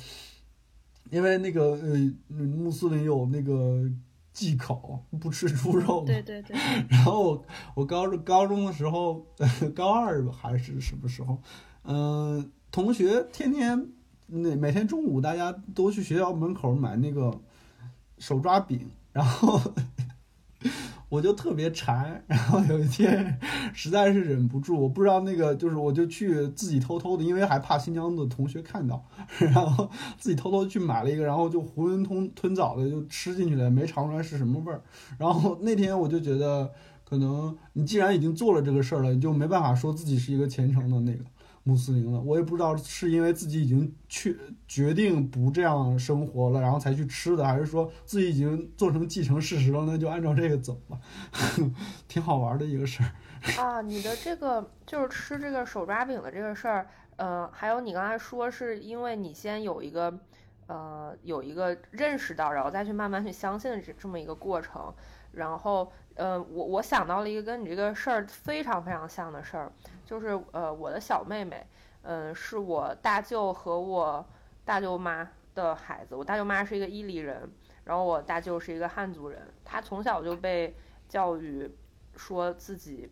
因为那个呃穆斯林有那个忌口，不吃猪肉，对对对，然后我高中高中的时候，高二还是什么时候，嗯，同学天天。那每天中午大家都去学校门口买那个手抓饼，然后我就特别馋，然后有一天实在是忍不住，我不知道那个就是我就去自己偷偷的，因为还怕新疆的同学看到，然后自己偷偷去买了一个，然后就囫囵吞吞枣的就吃进去了，没尝出来是什么味儿。然后那天我就觉得，可能你既然已经做了这个事儿了，你就没办法说自己是一个虔诚的那个。穆斯林了，我也不知道是因为自己已经去决定不这样生活了，然后才去吃的，还是说自己已经做成既成事实了，那就按照这个走吧，挺好玩的一个事儿。啊，你的这个就是吃这个手抓饼的这个事儿，呃，还有你刚才说是因为你先有一个，呃，有一个认识到，然后再去慢慢去相信的这这么一个过程，然后，呃，我我想到了一个跟你这个事儿非常非常像的事儿。就是呃，我的小妹妹，嗯，是我大舅和我大舅妈的孩子。我大舅妈是一个伊犁人，然后我大舅是一个汉族人。他从小就被教育说自己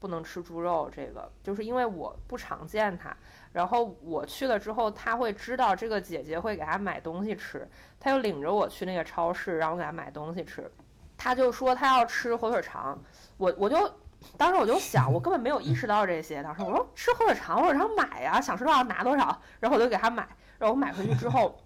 不能吃猪肉，这个就是因为我不常见他。然后我去了之后，他会知道这个姐姐会给他买东西吃，他就领着我去那个超市，让我给他买东西吃。他就说他要吃火腿肠，我我就。当时我就想，我根本没有意识到这些。当时我说吃火腿肠，火腿肠买呀，想吃多少拿多少，然后我就给他买。然后我买回去之后，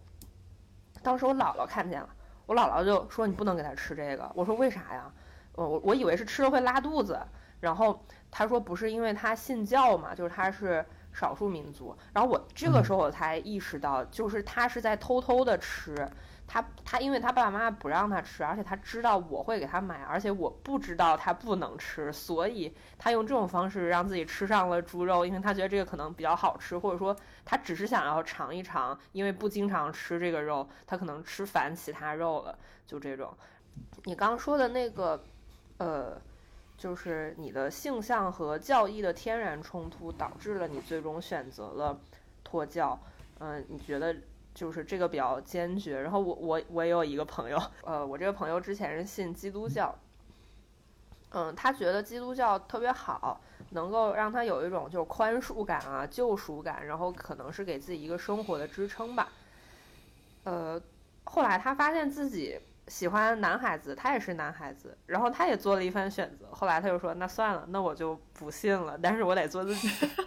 当时我姥姥看见了，我姥姥就说你不能给他吃这个。我说为啥呀？我我我以为是吃了会拉肚子。然后他说不是，因为他信教嘛，就是他是少数民族。然后我这个时候我才意识到，就是他是在偷偷的吃。他他，因为他爸爸妈妈不让他吃，而且他知道我会给他买，而且我不知道他不能吃，所以他用这种方式让自己吃上了猪肉，因为他觉得这个可能比较好吃，或者说他只是想要尝一尝，因为不经常吃这个肉，他可能吃烦其他肉了，就这种。你刚说的那个，呃，就是你的性向和教义的天然冲突，导致了你最终选择了脱教。嗯，你觉得就是这个比较坚决。然后我我我也有一个朋友，呃，我这个朋友之前是信基督教，嗯，他觉得基督教特别好，能够让他有一种就是宽恕感啊、救赎感，然后可能是给自己一个生活的支撑吧。呃，后来他发现自己。喜欢男孩子，他也是男孩子，然后他也做了一番选择。后来他就说：“那算了，那我就不信了。但是我得做自己。”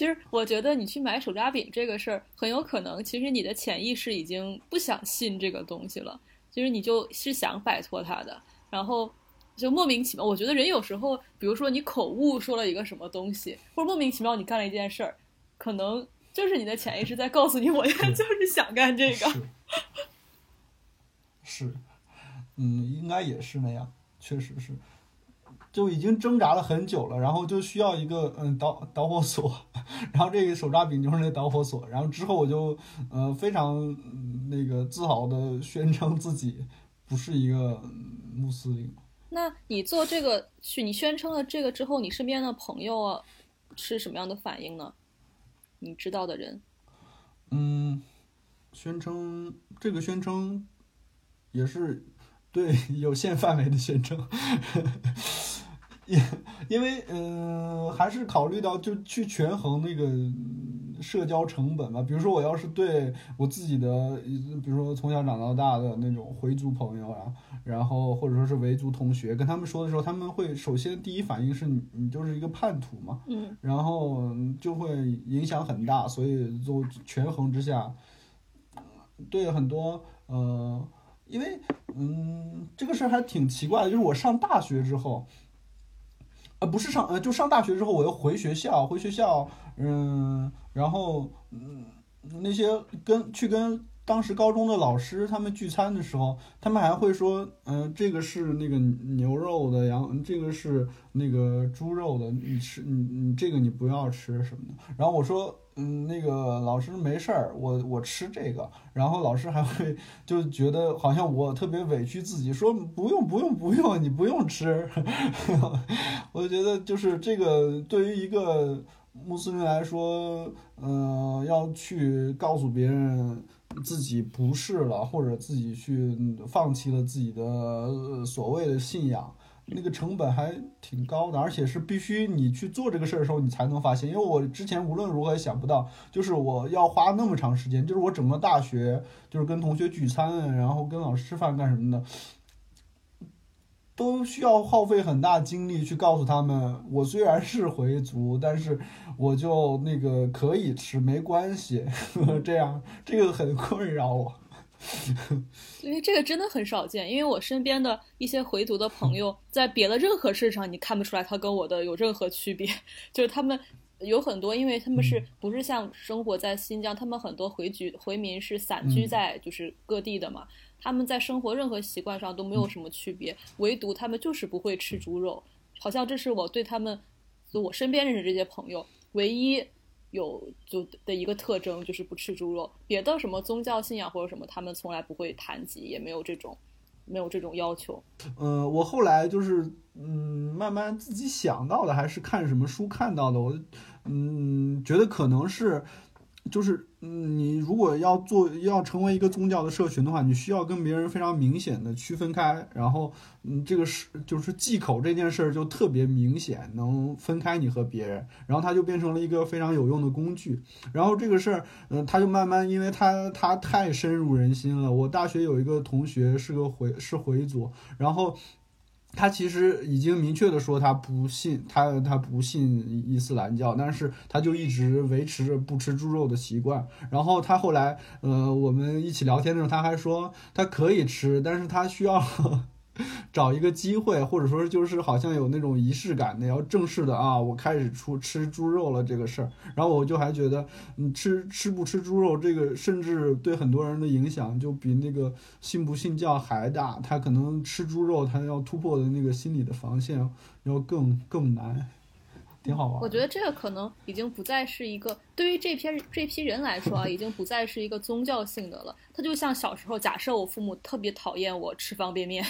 其实我觉得你去买手抓饼这个事儿，很有可能，其实你的潜意识已经不想信这个东西了。其实你就是想摆脱它的，然后就莫名其妙。我觉得人有时候，比如说你口误说了一个什么东西，或者莫名其妙你干了一件事儿，可能。就是你的潜意识在告诉你，我 现在就是想干这个。是，嗯，应该也是那样，确实是，就已经挣扎了很久了，然后就需要一个嗯导导火索，然后这个手抓饼就是那导火索，然后之后我就呃非常那个自豪的宣称自己不是一个穆斯林。那你做这个去，你宣称了这个之后，你身边的朋友是什么样的反应呢？你知道的人，嗯，宣称这个宣称也是对有限范围的宣称，因 因为嗯，还是考虑到就去权衡那个。社交成本吧，比如说我要是对我自己的，比如说从小长到大的那种回族朋友啊，然后或者说是维族同学，跟他们说的时候，他们会首先第一反应是你你就是一个叛徒嘛，嗯，然后就会影响很大，所以就权衡之下，对很多呃，因为嗯这个事儿还挺奇怪的，就是我上大学之后。呃，不是上，呃，就上大学之后，我又回学校，回学校，嗯，然后，嗯，那些跟去跟当时高中的老师他们聚餐的时候，他们还会说，嗯，这个是那个牛肉的，羊，这个是那个猪肉的，你吃，你你这个你不要吃什么的。然后我说。嗯，那个老师没事儿，我我吃这个，然后老师还会就觉得好像我特别委屈自己，说不用不用不用，你不用吃。我觉得就是这个对于一个穆斯林来说，嗯，要去告诉别人自己不是了，或者自己去放弃了自己的所谓的信仰。那个成本还挺高的，而且是必须你去做这个事儿的时候，你才能发现。因为我之前无论如何也想不到，就是我要花那么长时间，就是我整个大学，就是跟同学聚餐，然后跟老师吃饭干什么的，都需要耗费很大精力去告诉他们，我虽然是回族，但是我就那个可以吃，没关系。这样，这个很困扰我。因为这个真的很少见，因为我身边的一些回族的朋友，在别的任何事上，你看不出来他跟我的有任何区别。就是他们有很多，因为他们是不是像生活在新疆，他们很多回族回民是散居在就是各地的嘛，他们在生活任何习惯上都没有什么区别，唯独他们就是不会吃猪肉，好像这是我对他们，就我身边认识这些朋友唯一。有就的一个特征就是不吃猪肉，别的什么宗教信仰或者什么，他们从来不会谈及，也没有这种，没有这种要求。嗯，我后来就是嗯，慢慢自己想到的，还是看什么书看到的，我嗯觉得可能是。就是，嗯，你如果要做，要成为一个宗教的社群的话，你需要跟别人非常明显的区分开，然后，嗯，这个是就是忌口这件事儿就特别明显，能分开你和别人，然后它就变成了一个非常有用的工具，然后这个事儿，嗯，它就慢慢，因为它它太深入人心了。我大学有一个同学是个回是回族，然后。他其实已经明确的说他不信，他他不信伊斯兰教，但是他就一直维持着不吃猪肉的习惯。然后他后来，呃，我们一起聊天的时候，他还说他可以吃，但是他需要。找一个机会，或者说就是好像有那种仪式感的，要正式的啊，我开始出吃猪肉了这个事儿。然后我就还觉得，嗯，吃吃不吃猪肉这个，甚至对很多人的影响就比那个信不信教还大。他可能吃猪肉，他要突破的那个心理的防线要更更难。挺好玩。我觉得这个可能已经不再是一个对于这批这批人来说啊，已经不再是一个宗教性的了。它就像小时候，假设我父母特别讨厌我吃方便面，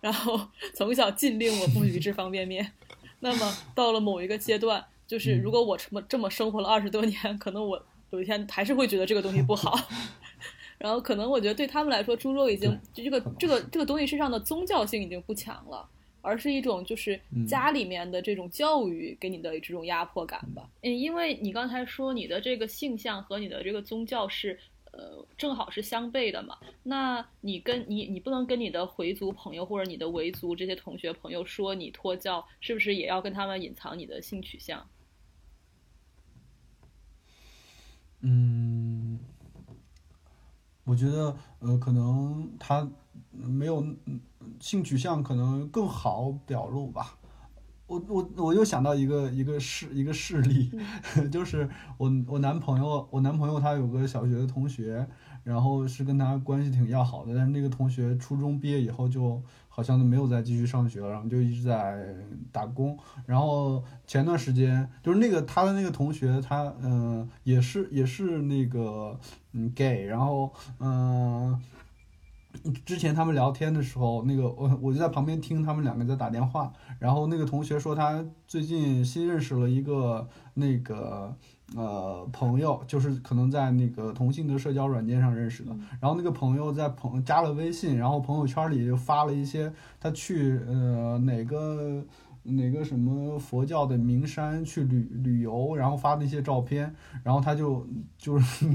然后 从小禁令我不许吃方便面，那么到了某一个阶段，就是如果我这么这么生活了二十多年，可能我有一天还是会觉得这个东西不好。然后可能我觉得对他们来说，猪肉已经就这个这个这个东西身上的宗教性已经不强了。而是一种就是家里面的这种教育给你的这种压迫感吧。嗯，因为你刚才说你的这个性向和你的这个宗教是呃正好是相悖的嘛，那你跟你你不能跟你的回族朋友或者你的维族这些同学朋友说你脱教，是不是也要跟他们隐藏你的性取向？嗯，我觉得呃可能他没有。性取向可能更好表露吧，我我我又想到一个一个事一个事例，就是我我男朋友我男朋友他有个小学的同学，然后是跟他关系挺要好的，但是那个同学初中毕业以后就好像都没有再继续上学了，然后就一直在打工，然后前段时间就是那个他的那个同学他嗯也是也是那个嗯 gay，然后嗯。之前他们聊天的时候，那个我我就在旁边听他们两个在打电话，然后那个同学说他最近新认识了一个那个呃朋友，就是可能在那个同性的社交软件上认识的，然后那个朋友在朋加了微信，然后朋友圈里就发了一些他去呃哪个。哪个什么佛教的名山去旅旅游，然后发那些照片，然后他就就是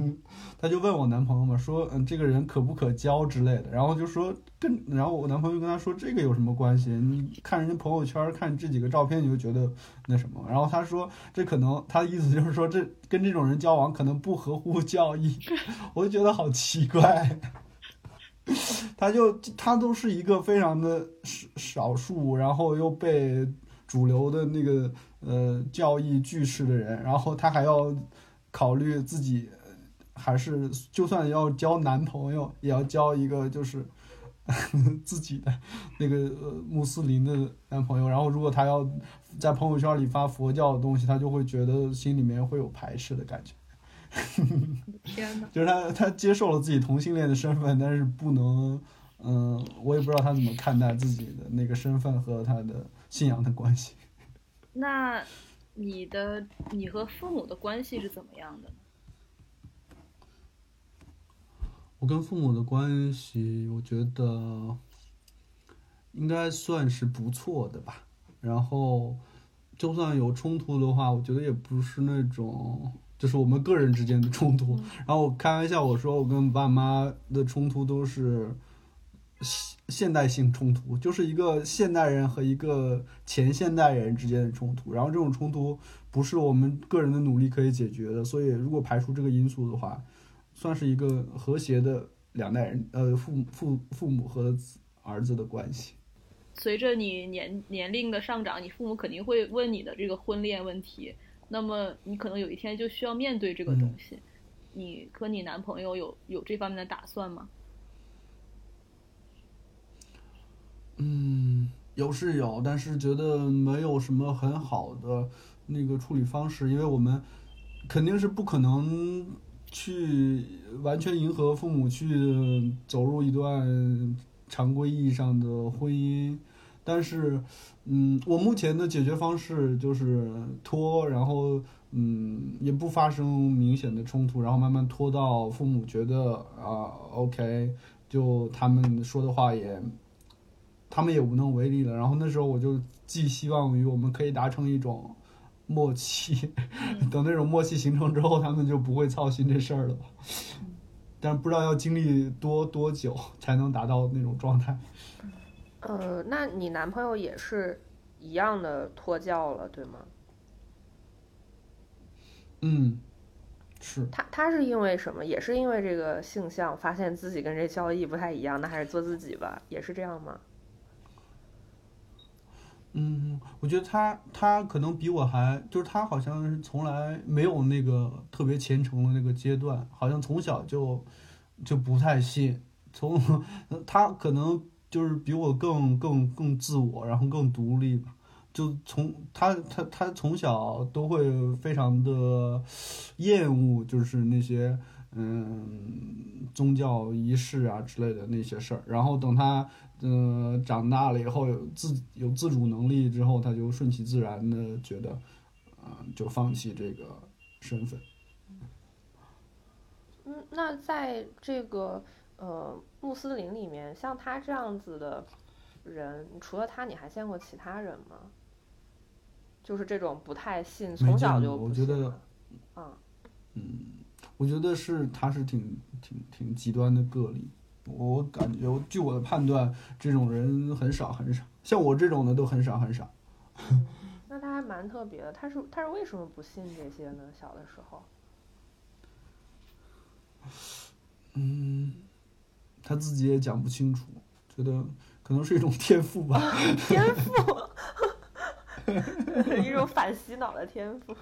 他就问我男朋友嘛，说嗯这个人可不可交之类的，然后就说跟然后我男朋友跟他说这个有什么关系？你看人家朋友圈看这几个照片你就觉得那什么，然后他说这可能他的意思就是说这跟这种人交往可能不合乎教义，我就觉得好奇怪，他就他都是一个非常的少少数，然后又被。主流的那个呃教义句式的人，然后他还要考虑自己，还是就算要交男朋友，也要交一个就是 自己的那个呃穆斯林的男朋友。然后如果他要在朋友圈里发佛教的东西，他就会觉得心里面会有排斥的感觉。天呐，就是他他接受了自己同性恋的身份，但是不能嗯，我也不知道他怎么看待自己的那个身份和他的。信仰的关系，那你的你和父母的关系是怎么样的呢？我跟父母的关系，我觉得应该算是不错的吧。然后，就算有冲突的话，我觉得也不是那种就是我们个人之间的冲突。然后我开玩笑我说，我跟爸妈的冲突都是。现代性冲突就是一个现代人和一个前现代人之间的冲突，然后这种冲突不是我们个人的努力可以解决的，所以如果排除这个因素的话，算是一个和谐的两代人，呃，父父父母和儿子的关系。随着你年年龄的上涨，你父母肯定会问你的这个婚恋问题，那么你可能有一天就需要面对这个东西。你和你男朋友有有这方面的打算吗？嗯，有是有，但是觉得没有什么很好的那个处理方式，因为我们肯定是不可能去完全迎合父母去走入一段常规意义上的婚姻。但是，嗯，我目前的解决方式就是拖，然后嗯，也不发生明显的冲突，然后慢慢拖到父母觉得啊，OK，就他们说的话也。他们也无能为力了。然后那时候我就寄希望于我们可以达成一种默契，等那种默契形成之后，他们就不会操心这事儿了。但不知道要经历多多久才能达到那种状态。呃，那你男朋友也是一样的脱教了，对吗？嗯，是。他他是因为什么？也是因为这个性向，发现自己跟这交易不太一样，那还是做自己吧？也是这样吗？嗯，我觉得他他可能比我还，就是他好像是从来没有那个特别虔诚的那个阶段，好像从小就就不太信。从他可能就是比我更更更自我，然后更独立。就从他他他从小都会非常的厌恶，就是那些嗯宗教仪式啊之类的那些事儿。然后等他呃长大了以后有自有自主能力之后，他就顺其自然的觉得，嗯、就放弃这个身份。嗯，那在这个呃穆斯林里面，像他这样子的人，除了他，你还见过其他人吗？就是这种不太信，从小就不信我觉得的，嗯，我觉得是他是挺挺挺极端的个例。我感觉，据我的判断，这种人很少很少，像我这种的都很少很少。那他还蛮特别的。他是他是为什么不信这些呢？小的时候，嗯，他自己也讲不清楚，觉得可能是一种天赋吧。天赋，一种反洗脑的天赋。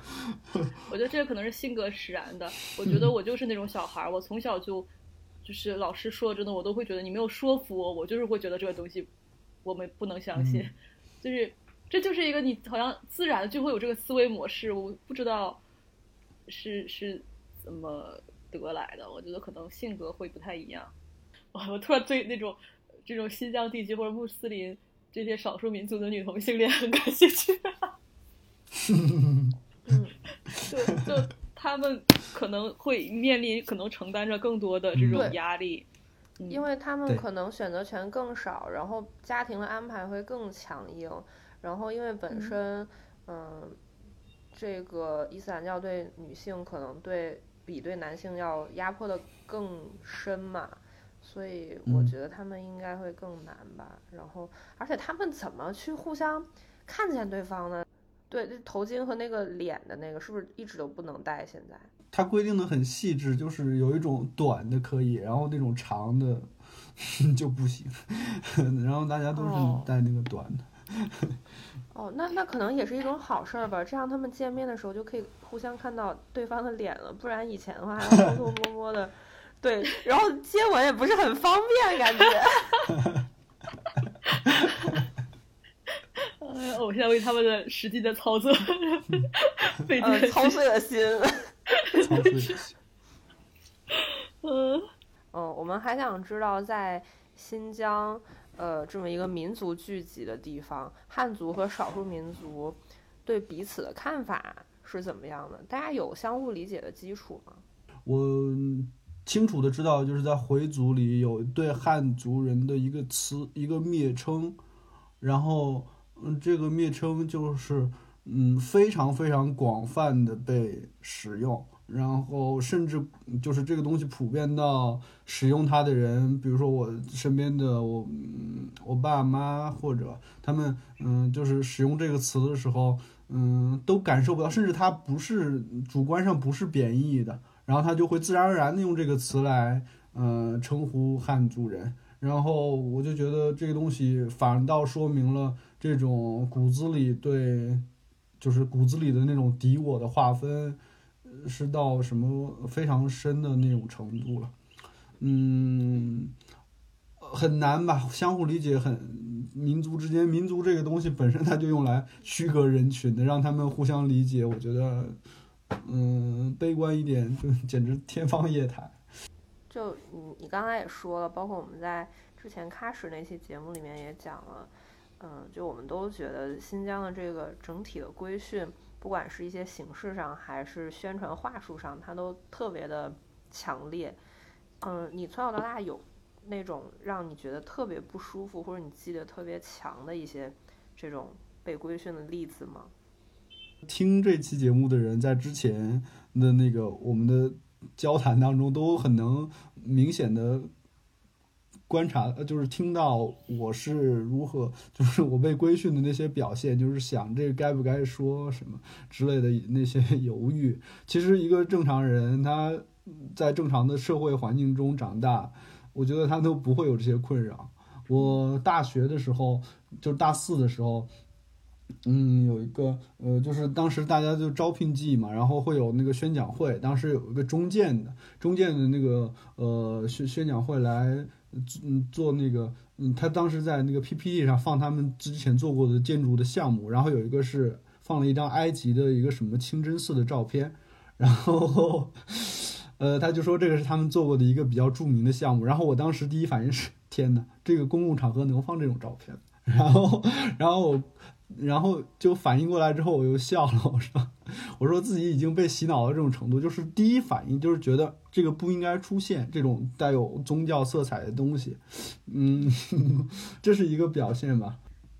我觉得这个可能是性格使然的。我觉得我就是那种小孩儿，我从小就就是老师说真的，我都会觉得你没有说服我，我就是会觉得这个东西我们不能相信，就是这就是一个你好像自然就会有这个思维模式，我不知道是是怎么得来的。我觉得可能性格会不太一样。我 我突然对那种这种新疆地区或者穆斯林这些少数民族的女同性恋很感兴趣。嗯，就就他们可能会面临，可能承担着更多的这种压力。嗯因为他们可能选择权更少，然后家庭的安排会更强硬，然后因为本嗯身，嗯、这个伊斯兰教对女性可能对比对男性要压迫的更深嘛，所以我嗯觉得他们应该会更难吧。然后，而且他们怎么去互相看见对方呢？对，这头巾和那个脸的那个是不是一直都不能戴？现在？它规定的很细致，就是有一种短的可以，然后那种长的 就不行。然后大家都哦是戴那个短的。哦，那那可能也是一种好事儿吧，这样他们见面的时候就可以互相看到对方的脸了，不然以前的话还要偷偷摸摸的，对，然后接吻也不是很方便，感觉。我现在为他们的实际的操作费尽呃，了心。操碎了心。操碎了心嗯，嗯，我们还想知道，在新疆，呃，这么一个民族聚集的地方，汉族和少数民族对彼此的看法是怎么样的？大家有相互理解的基础吗？我清楚的知道，就是在回族里有对汉族人的一个词，一个蔑称，然后，嗯，这个蔑称就是，嗯，非常非常广泛的被使用，然后甚至就是这个东西普遍到使用它的人，比如说我身边的我，我爸妈或者他们，嗯，就是使用这个词的时候，嗯，都感受不到，甚至它不是主观上不是贬义的。然后他就会自然而然的用这个词来，呃，称呼汉族人。然后我就觉得这个东西反倒说明了这种骨子里对，就是骨子里的那种敌我的划分，是到什么非常深的那种程度了。嗯，很难吧？相互理解很，民族之间，民族这个东西本身它就用来区隔人群的，让他们互相理解，我觉得。嗯，悲观一点，就 简直天方夜谭。就你你刚才也说了，包括我们在之前喀什那期节目里面也讲了，嗯，就我们都觉得新疆的这个整体的规训，不管是一些形式上还是宣传话术上，它都特别的强烈。嗯，你从小到大有那种让你觉得特别不舒服，或者你记得特别强的一些这种被规训的例子吗？听这期节目的人，在之前的那个我们的交谈当中，都很能明显的观察，呃就是听到我是如何，就是我被规训的那些表现，就是想这该不该说什么之类的那些犹豫。其实一个正常人，他在正常的社会环境中长大，我觉得他都不会有这些困扰。我大学的时候，就是大四的时候。嗯，有一个呃，就是当时大家就招聘季嘛，然后会有那个宣讲会，当时有一个中建的中建的那个呃宣宣讲会来嗯做那个嗯，他当时在那个 PPT 上放他们之前做过的建筑的项目，然后有一个是放了一张埃及的一个什么清真寺的照片，然后呃他就说这个是他们做过的一个比较著名的项目，然后我当时第一反应是天哪，这个公共场合能放这种照片？然后然后。然后就反应过来之后，我又笑了。我说：“我说自己已经被洗脑到这种程度，就是第一反应就是觉得这个不应该出现这种带有宗教色彩的东西。”嗯，这是一个表现吧。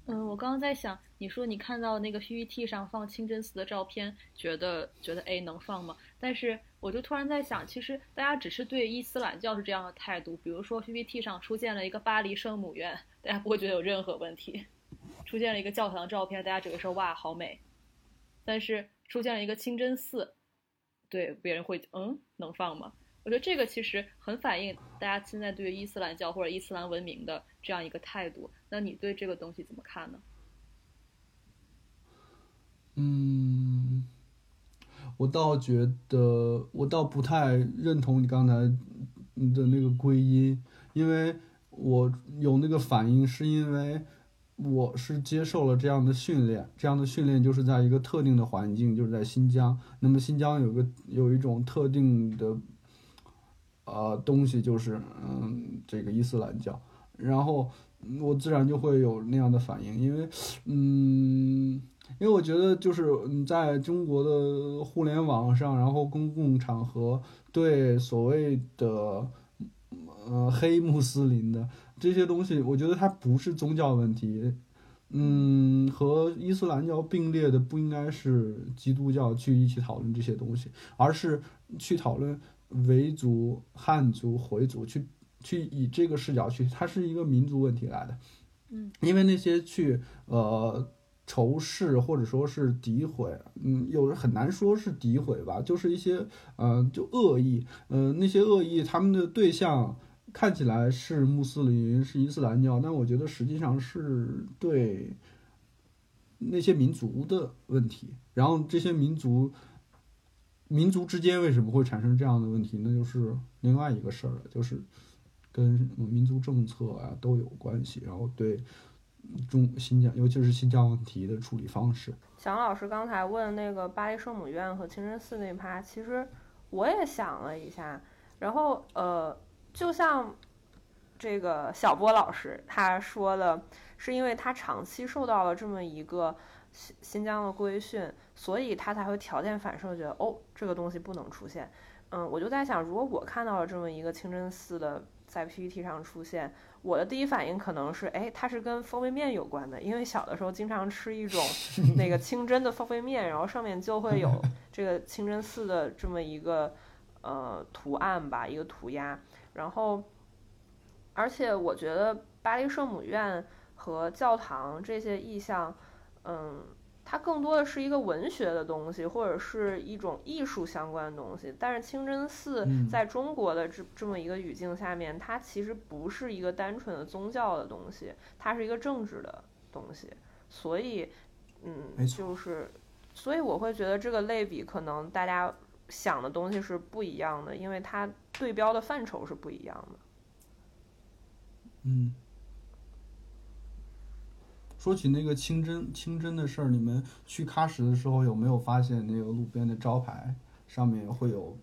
嗯，我刚刚在想，你说你看到那个 PPT 上放清真寺的照片，觉得觉得哎能放吗？但是我就突然在想，其实大家只是对伊斯兰教是这样的态度。比如说 PPT 上出现了一个巴黎圣母院，大家不会觉得有任何问题。出现了一个教堂照片，大家只会说哇好美，但是出现了一个清真寺，对别人会嗯能放吗？我觉得这个其实很反映大家现在对于伊斯兰教或者伊斯兰文明的这样一个态度。那你对这个东西怎么看呢？嗯，我倒觉得我倒不太认同你刚才的那个归因，因为我有那个反应是因为。我是接受了这样的训练，这样的训练就是在一个特定的环境，就是在新疆。那么新疆有个有一种特定的，呃，东西就是嗯，这个伊斯兰教。然后我自然就会有那样的反应，因为嗯，因为我觉得就是你在中国的互联网上，然后公共场合对所谓的呃黑穆斯林的。这些东西，我觉得它不是宗教问题，嗯，和伊斯兰教并列的不应该是基督教去一起讨论这些东西，而是去讨论维族、汉族、回族，去去以这个视角去，它是一个民族问题来的，嗯，因为那些去呃仇视或者说是诋毁，嗯，有人很难说是诋毁吧，就是一些呃就恶意，呃那些恶意他们的对象。看起来是穆斯林，是伊斯兰教，但我觉得实际上是对那些民族的问题。然后这些民族民族之间为什么会产生这样的问题？那就是另外一个事儿了，就是跟民族政策啊都有关系。然后对中新疆，尤其是新疆问题的处理方式。蒋老师刚才问那个巴黎圣母院和清真寺那趴，其实我也想了一下，然后呃。就像这个小波老师他说的，是因为他长期受到了这么一个新新疆的规训，所以他才会条件反射觉得哦，这个东西不能出现。嗯，我就在想，如果我看到了这么一个清真寺的在 PPT 上出现，我的第一反应可能是，哎，它是跟方便面有关的，因为小的时候经常吃一种 那个清真的方便面，然后上面就会有 这个清真寺的这么一个呃图案吧，一个涂鸦。然后，而且我觉得巴黎圣母院和教堂这些意象，嗯，它更多的是一个文学的东西，或者是一种艺术相关的东西。但是清真寺在中国的这这么一个语境下面，它其实不是一个单纯的宗教的东西，它是一个政治的东西。所以，嗯，就是，所以我会觉得这个类比可能大家。想的东西是不一样的，因为它对标的范畴是不一样的。嗯，说起那个清真清真的事儿，你们去喀什的时候有没有发现那个路边的招牌上面会有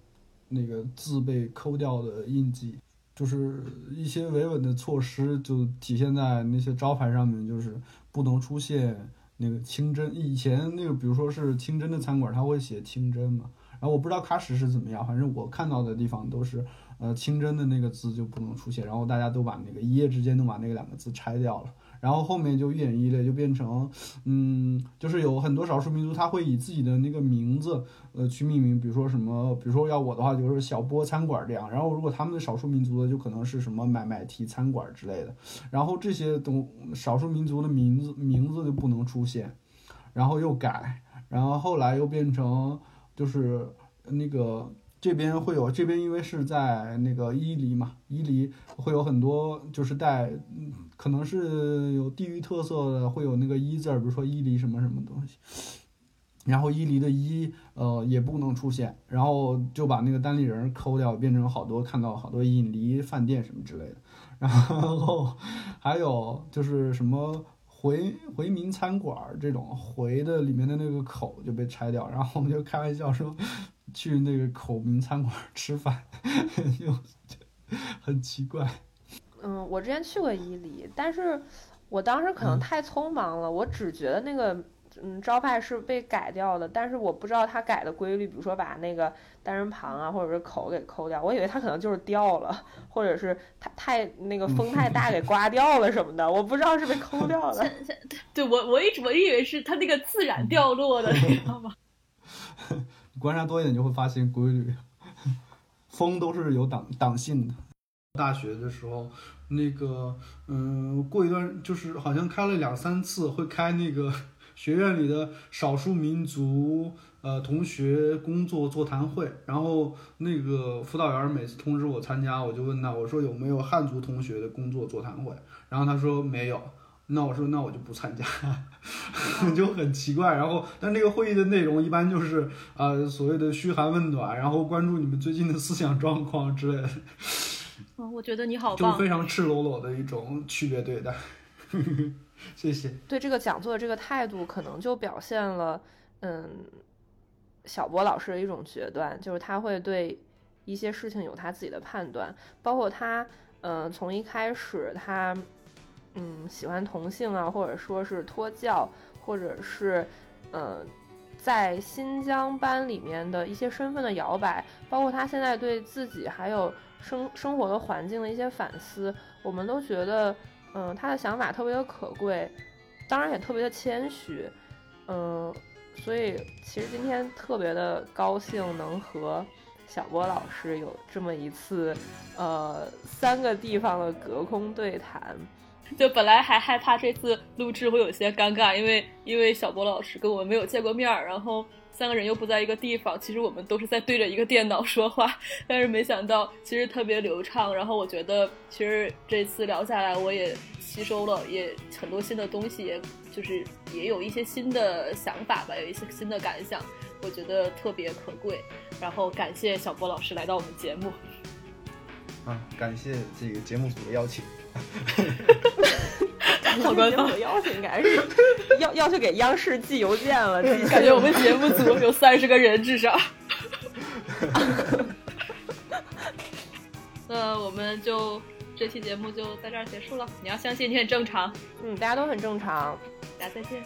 那个字被抠掉的印记？就是一些维稳的措施，就体现在那些招牌上面，就是不能出现那个清真。以前那个，比如说是清真的餐馆，他会写清真嘛？然后我不知道喀什是怎么样，反正我看到的地方都是，呃，清真的那个字就不能出现，然后大家都把那个一夜之间都把那个两个字拆掉了，然后后面就一点一列就变成，嗯，就是有很多少数民族他会以自己的那个名字，呃，去命名，比如说什么，比如说要我的话就是小波餐馆这样，然后如果他们的少数民族的就可能是什么买买提餐馆之类的，然后这些东少数民族的名字名字就不能出现，然后又改，然后后来又变成。就是那个这边会有这边，因为是在那个伊犁嘛，伊犁会有很多就是带，可能是有地域特色的，会有那个“伊”字儿，比如说伊犁什么什么东西。然后伊犁的伊呃也不能出现，然后就把那个单立人抠掉，变成好多看到好多伊犁饭店什么之类的。然后还有就是什么回回民餐馆儿这种回的里面的那个口就被拆掉，然后我们就开玩笑说去那个口民餐馆吃饭，就很奇怪。嗯，我之前去过伊犁，但是我当时可能嗯太匆忙了，我只觉得那个嗯招牌是被改掉的，但是我不知道它改的规律，比如说把那个单人旁啊或者是口给抠掉，我以为它可能就是掉了，或者是它太那个风太大 给刮掉了什么的，我不知道是被抠掉了。对我我一直我以为是它那个自然掉落的，你知道吗？你观察多一点就会发现规律，风都是有党党性的。大学的时候，那个嗯，过一段就是好像开了两三次，会开那个学院里的少数民族呃同学工作座谈会，然后那个辅导员每次通知我参加，我就问他，我说有没有汉族同学的工作座谈会，然后他说没有。那我说，那我就不参加，就很奇怪。然后，但这个会议的内容一般就是啊、呃所谓的嘘寒问暖，然后关注你们最近的思想状况之类的，嗯，我觉得你好棒就非。常赤裸裸的一种区别对待。谢谢。对这个讲座的这个态度，可能就表现了，嗯，小波老师的一种决断，就是他会对一些事情有他自己的判断，包括他，嗯、从一开始他，嗯，喜欢同性啊，或者说是脱教，或者是，嗯、在新疆班里面的一些身份的摇摆，包括他现在对自己还有生生活的环境的一些反思，我们都觉得，嗯、他的想法特别的可贵，当然也特别的谦虚，嗯、所以其实今天特别的高兴能和小波老师有这么一次，呃，三个地方的隔空对谈。就本来还害怕这次录制会有些尴尬，因为因为小波老师跟我们没有见过面儿，然后三个人又不在一个地方，其实我们都是在对着一个电脑说话，但是没想到其实特别流畅。然后我觉得其实这次聊下来，我也吸收了也很多新的东西，也就是也有一些新的想法吧，有一些新的感想，我觉得特别可贵。然后感谢小波老师来到我们节目。啊，感谢这个节目组的邀请。好官方我的邀请应该是要要去给央视寄邮件了，寄感觉我们节目组有 三十个人至少。那我们就这期节目就在这儿结束了。你要相信你很正常，嗯，大家都很正常。大家再见。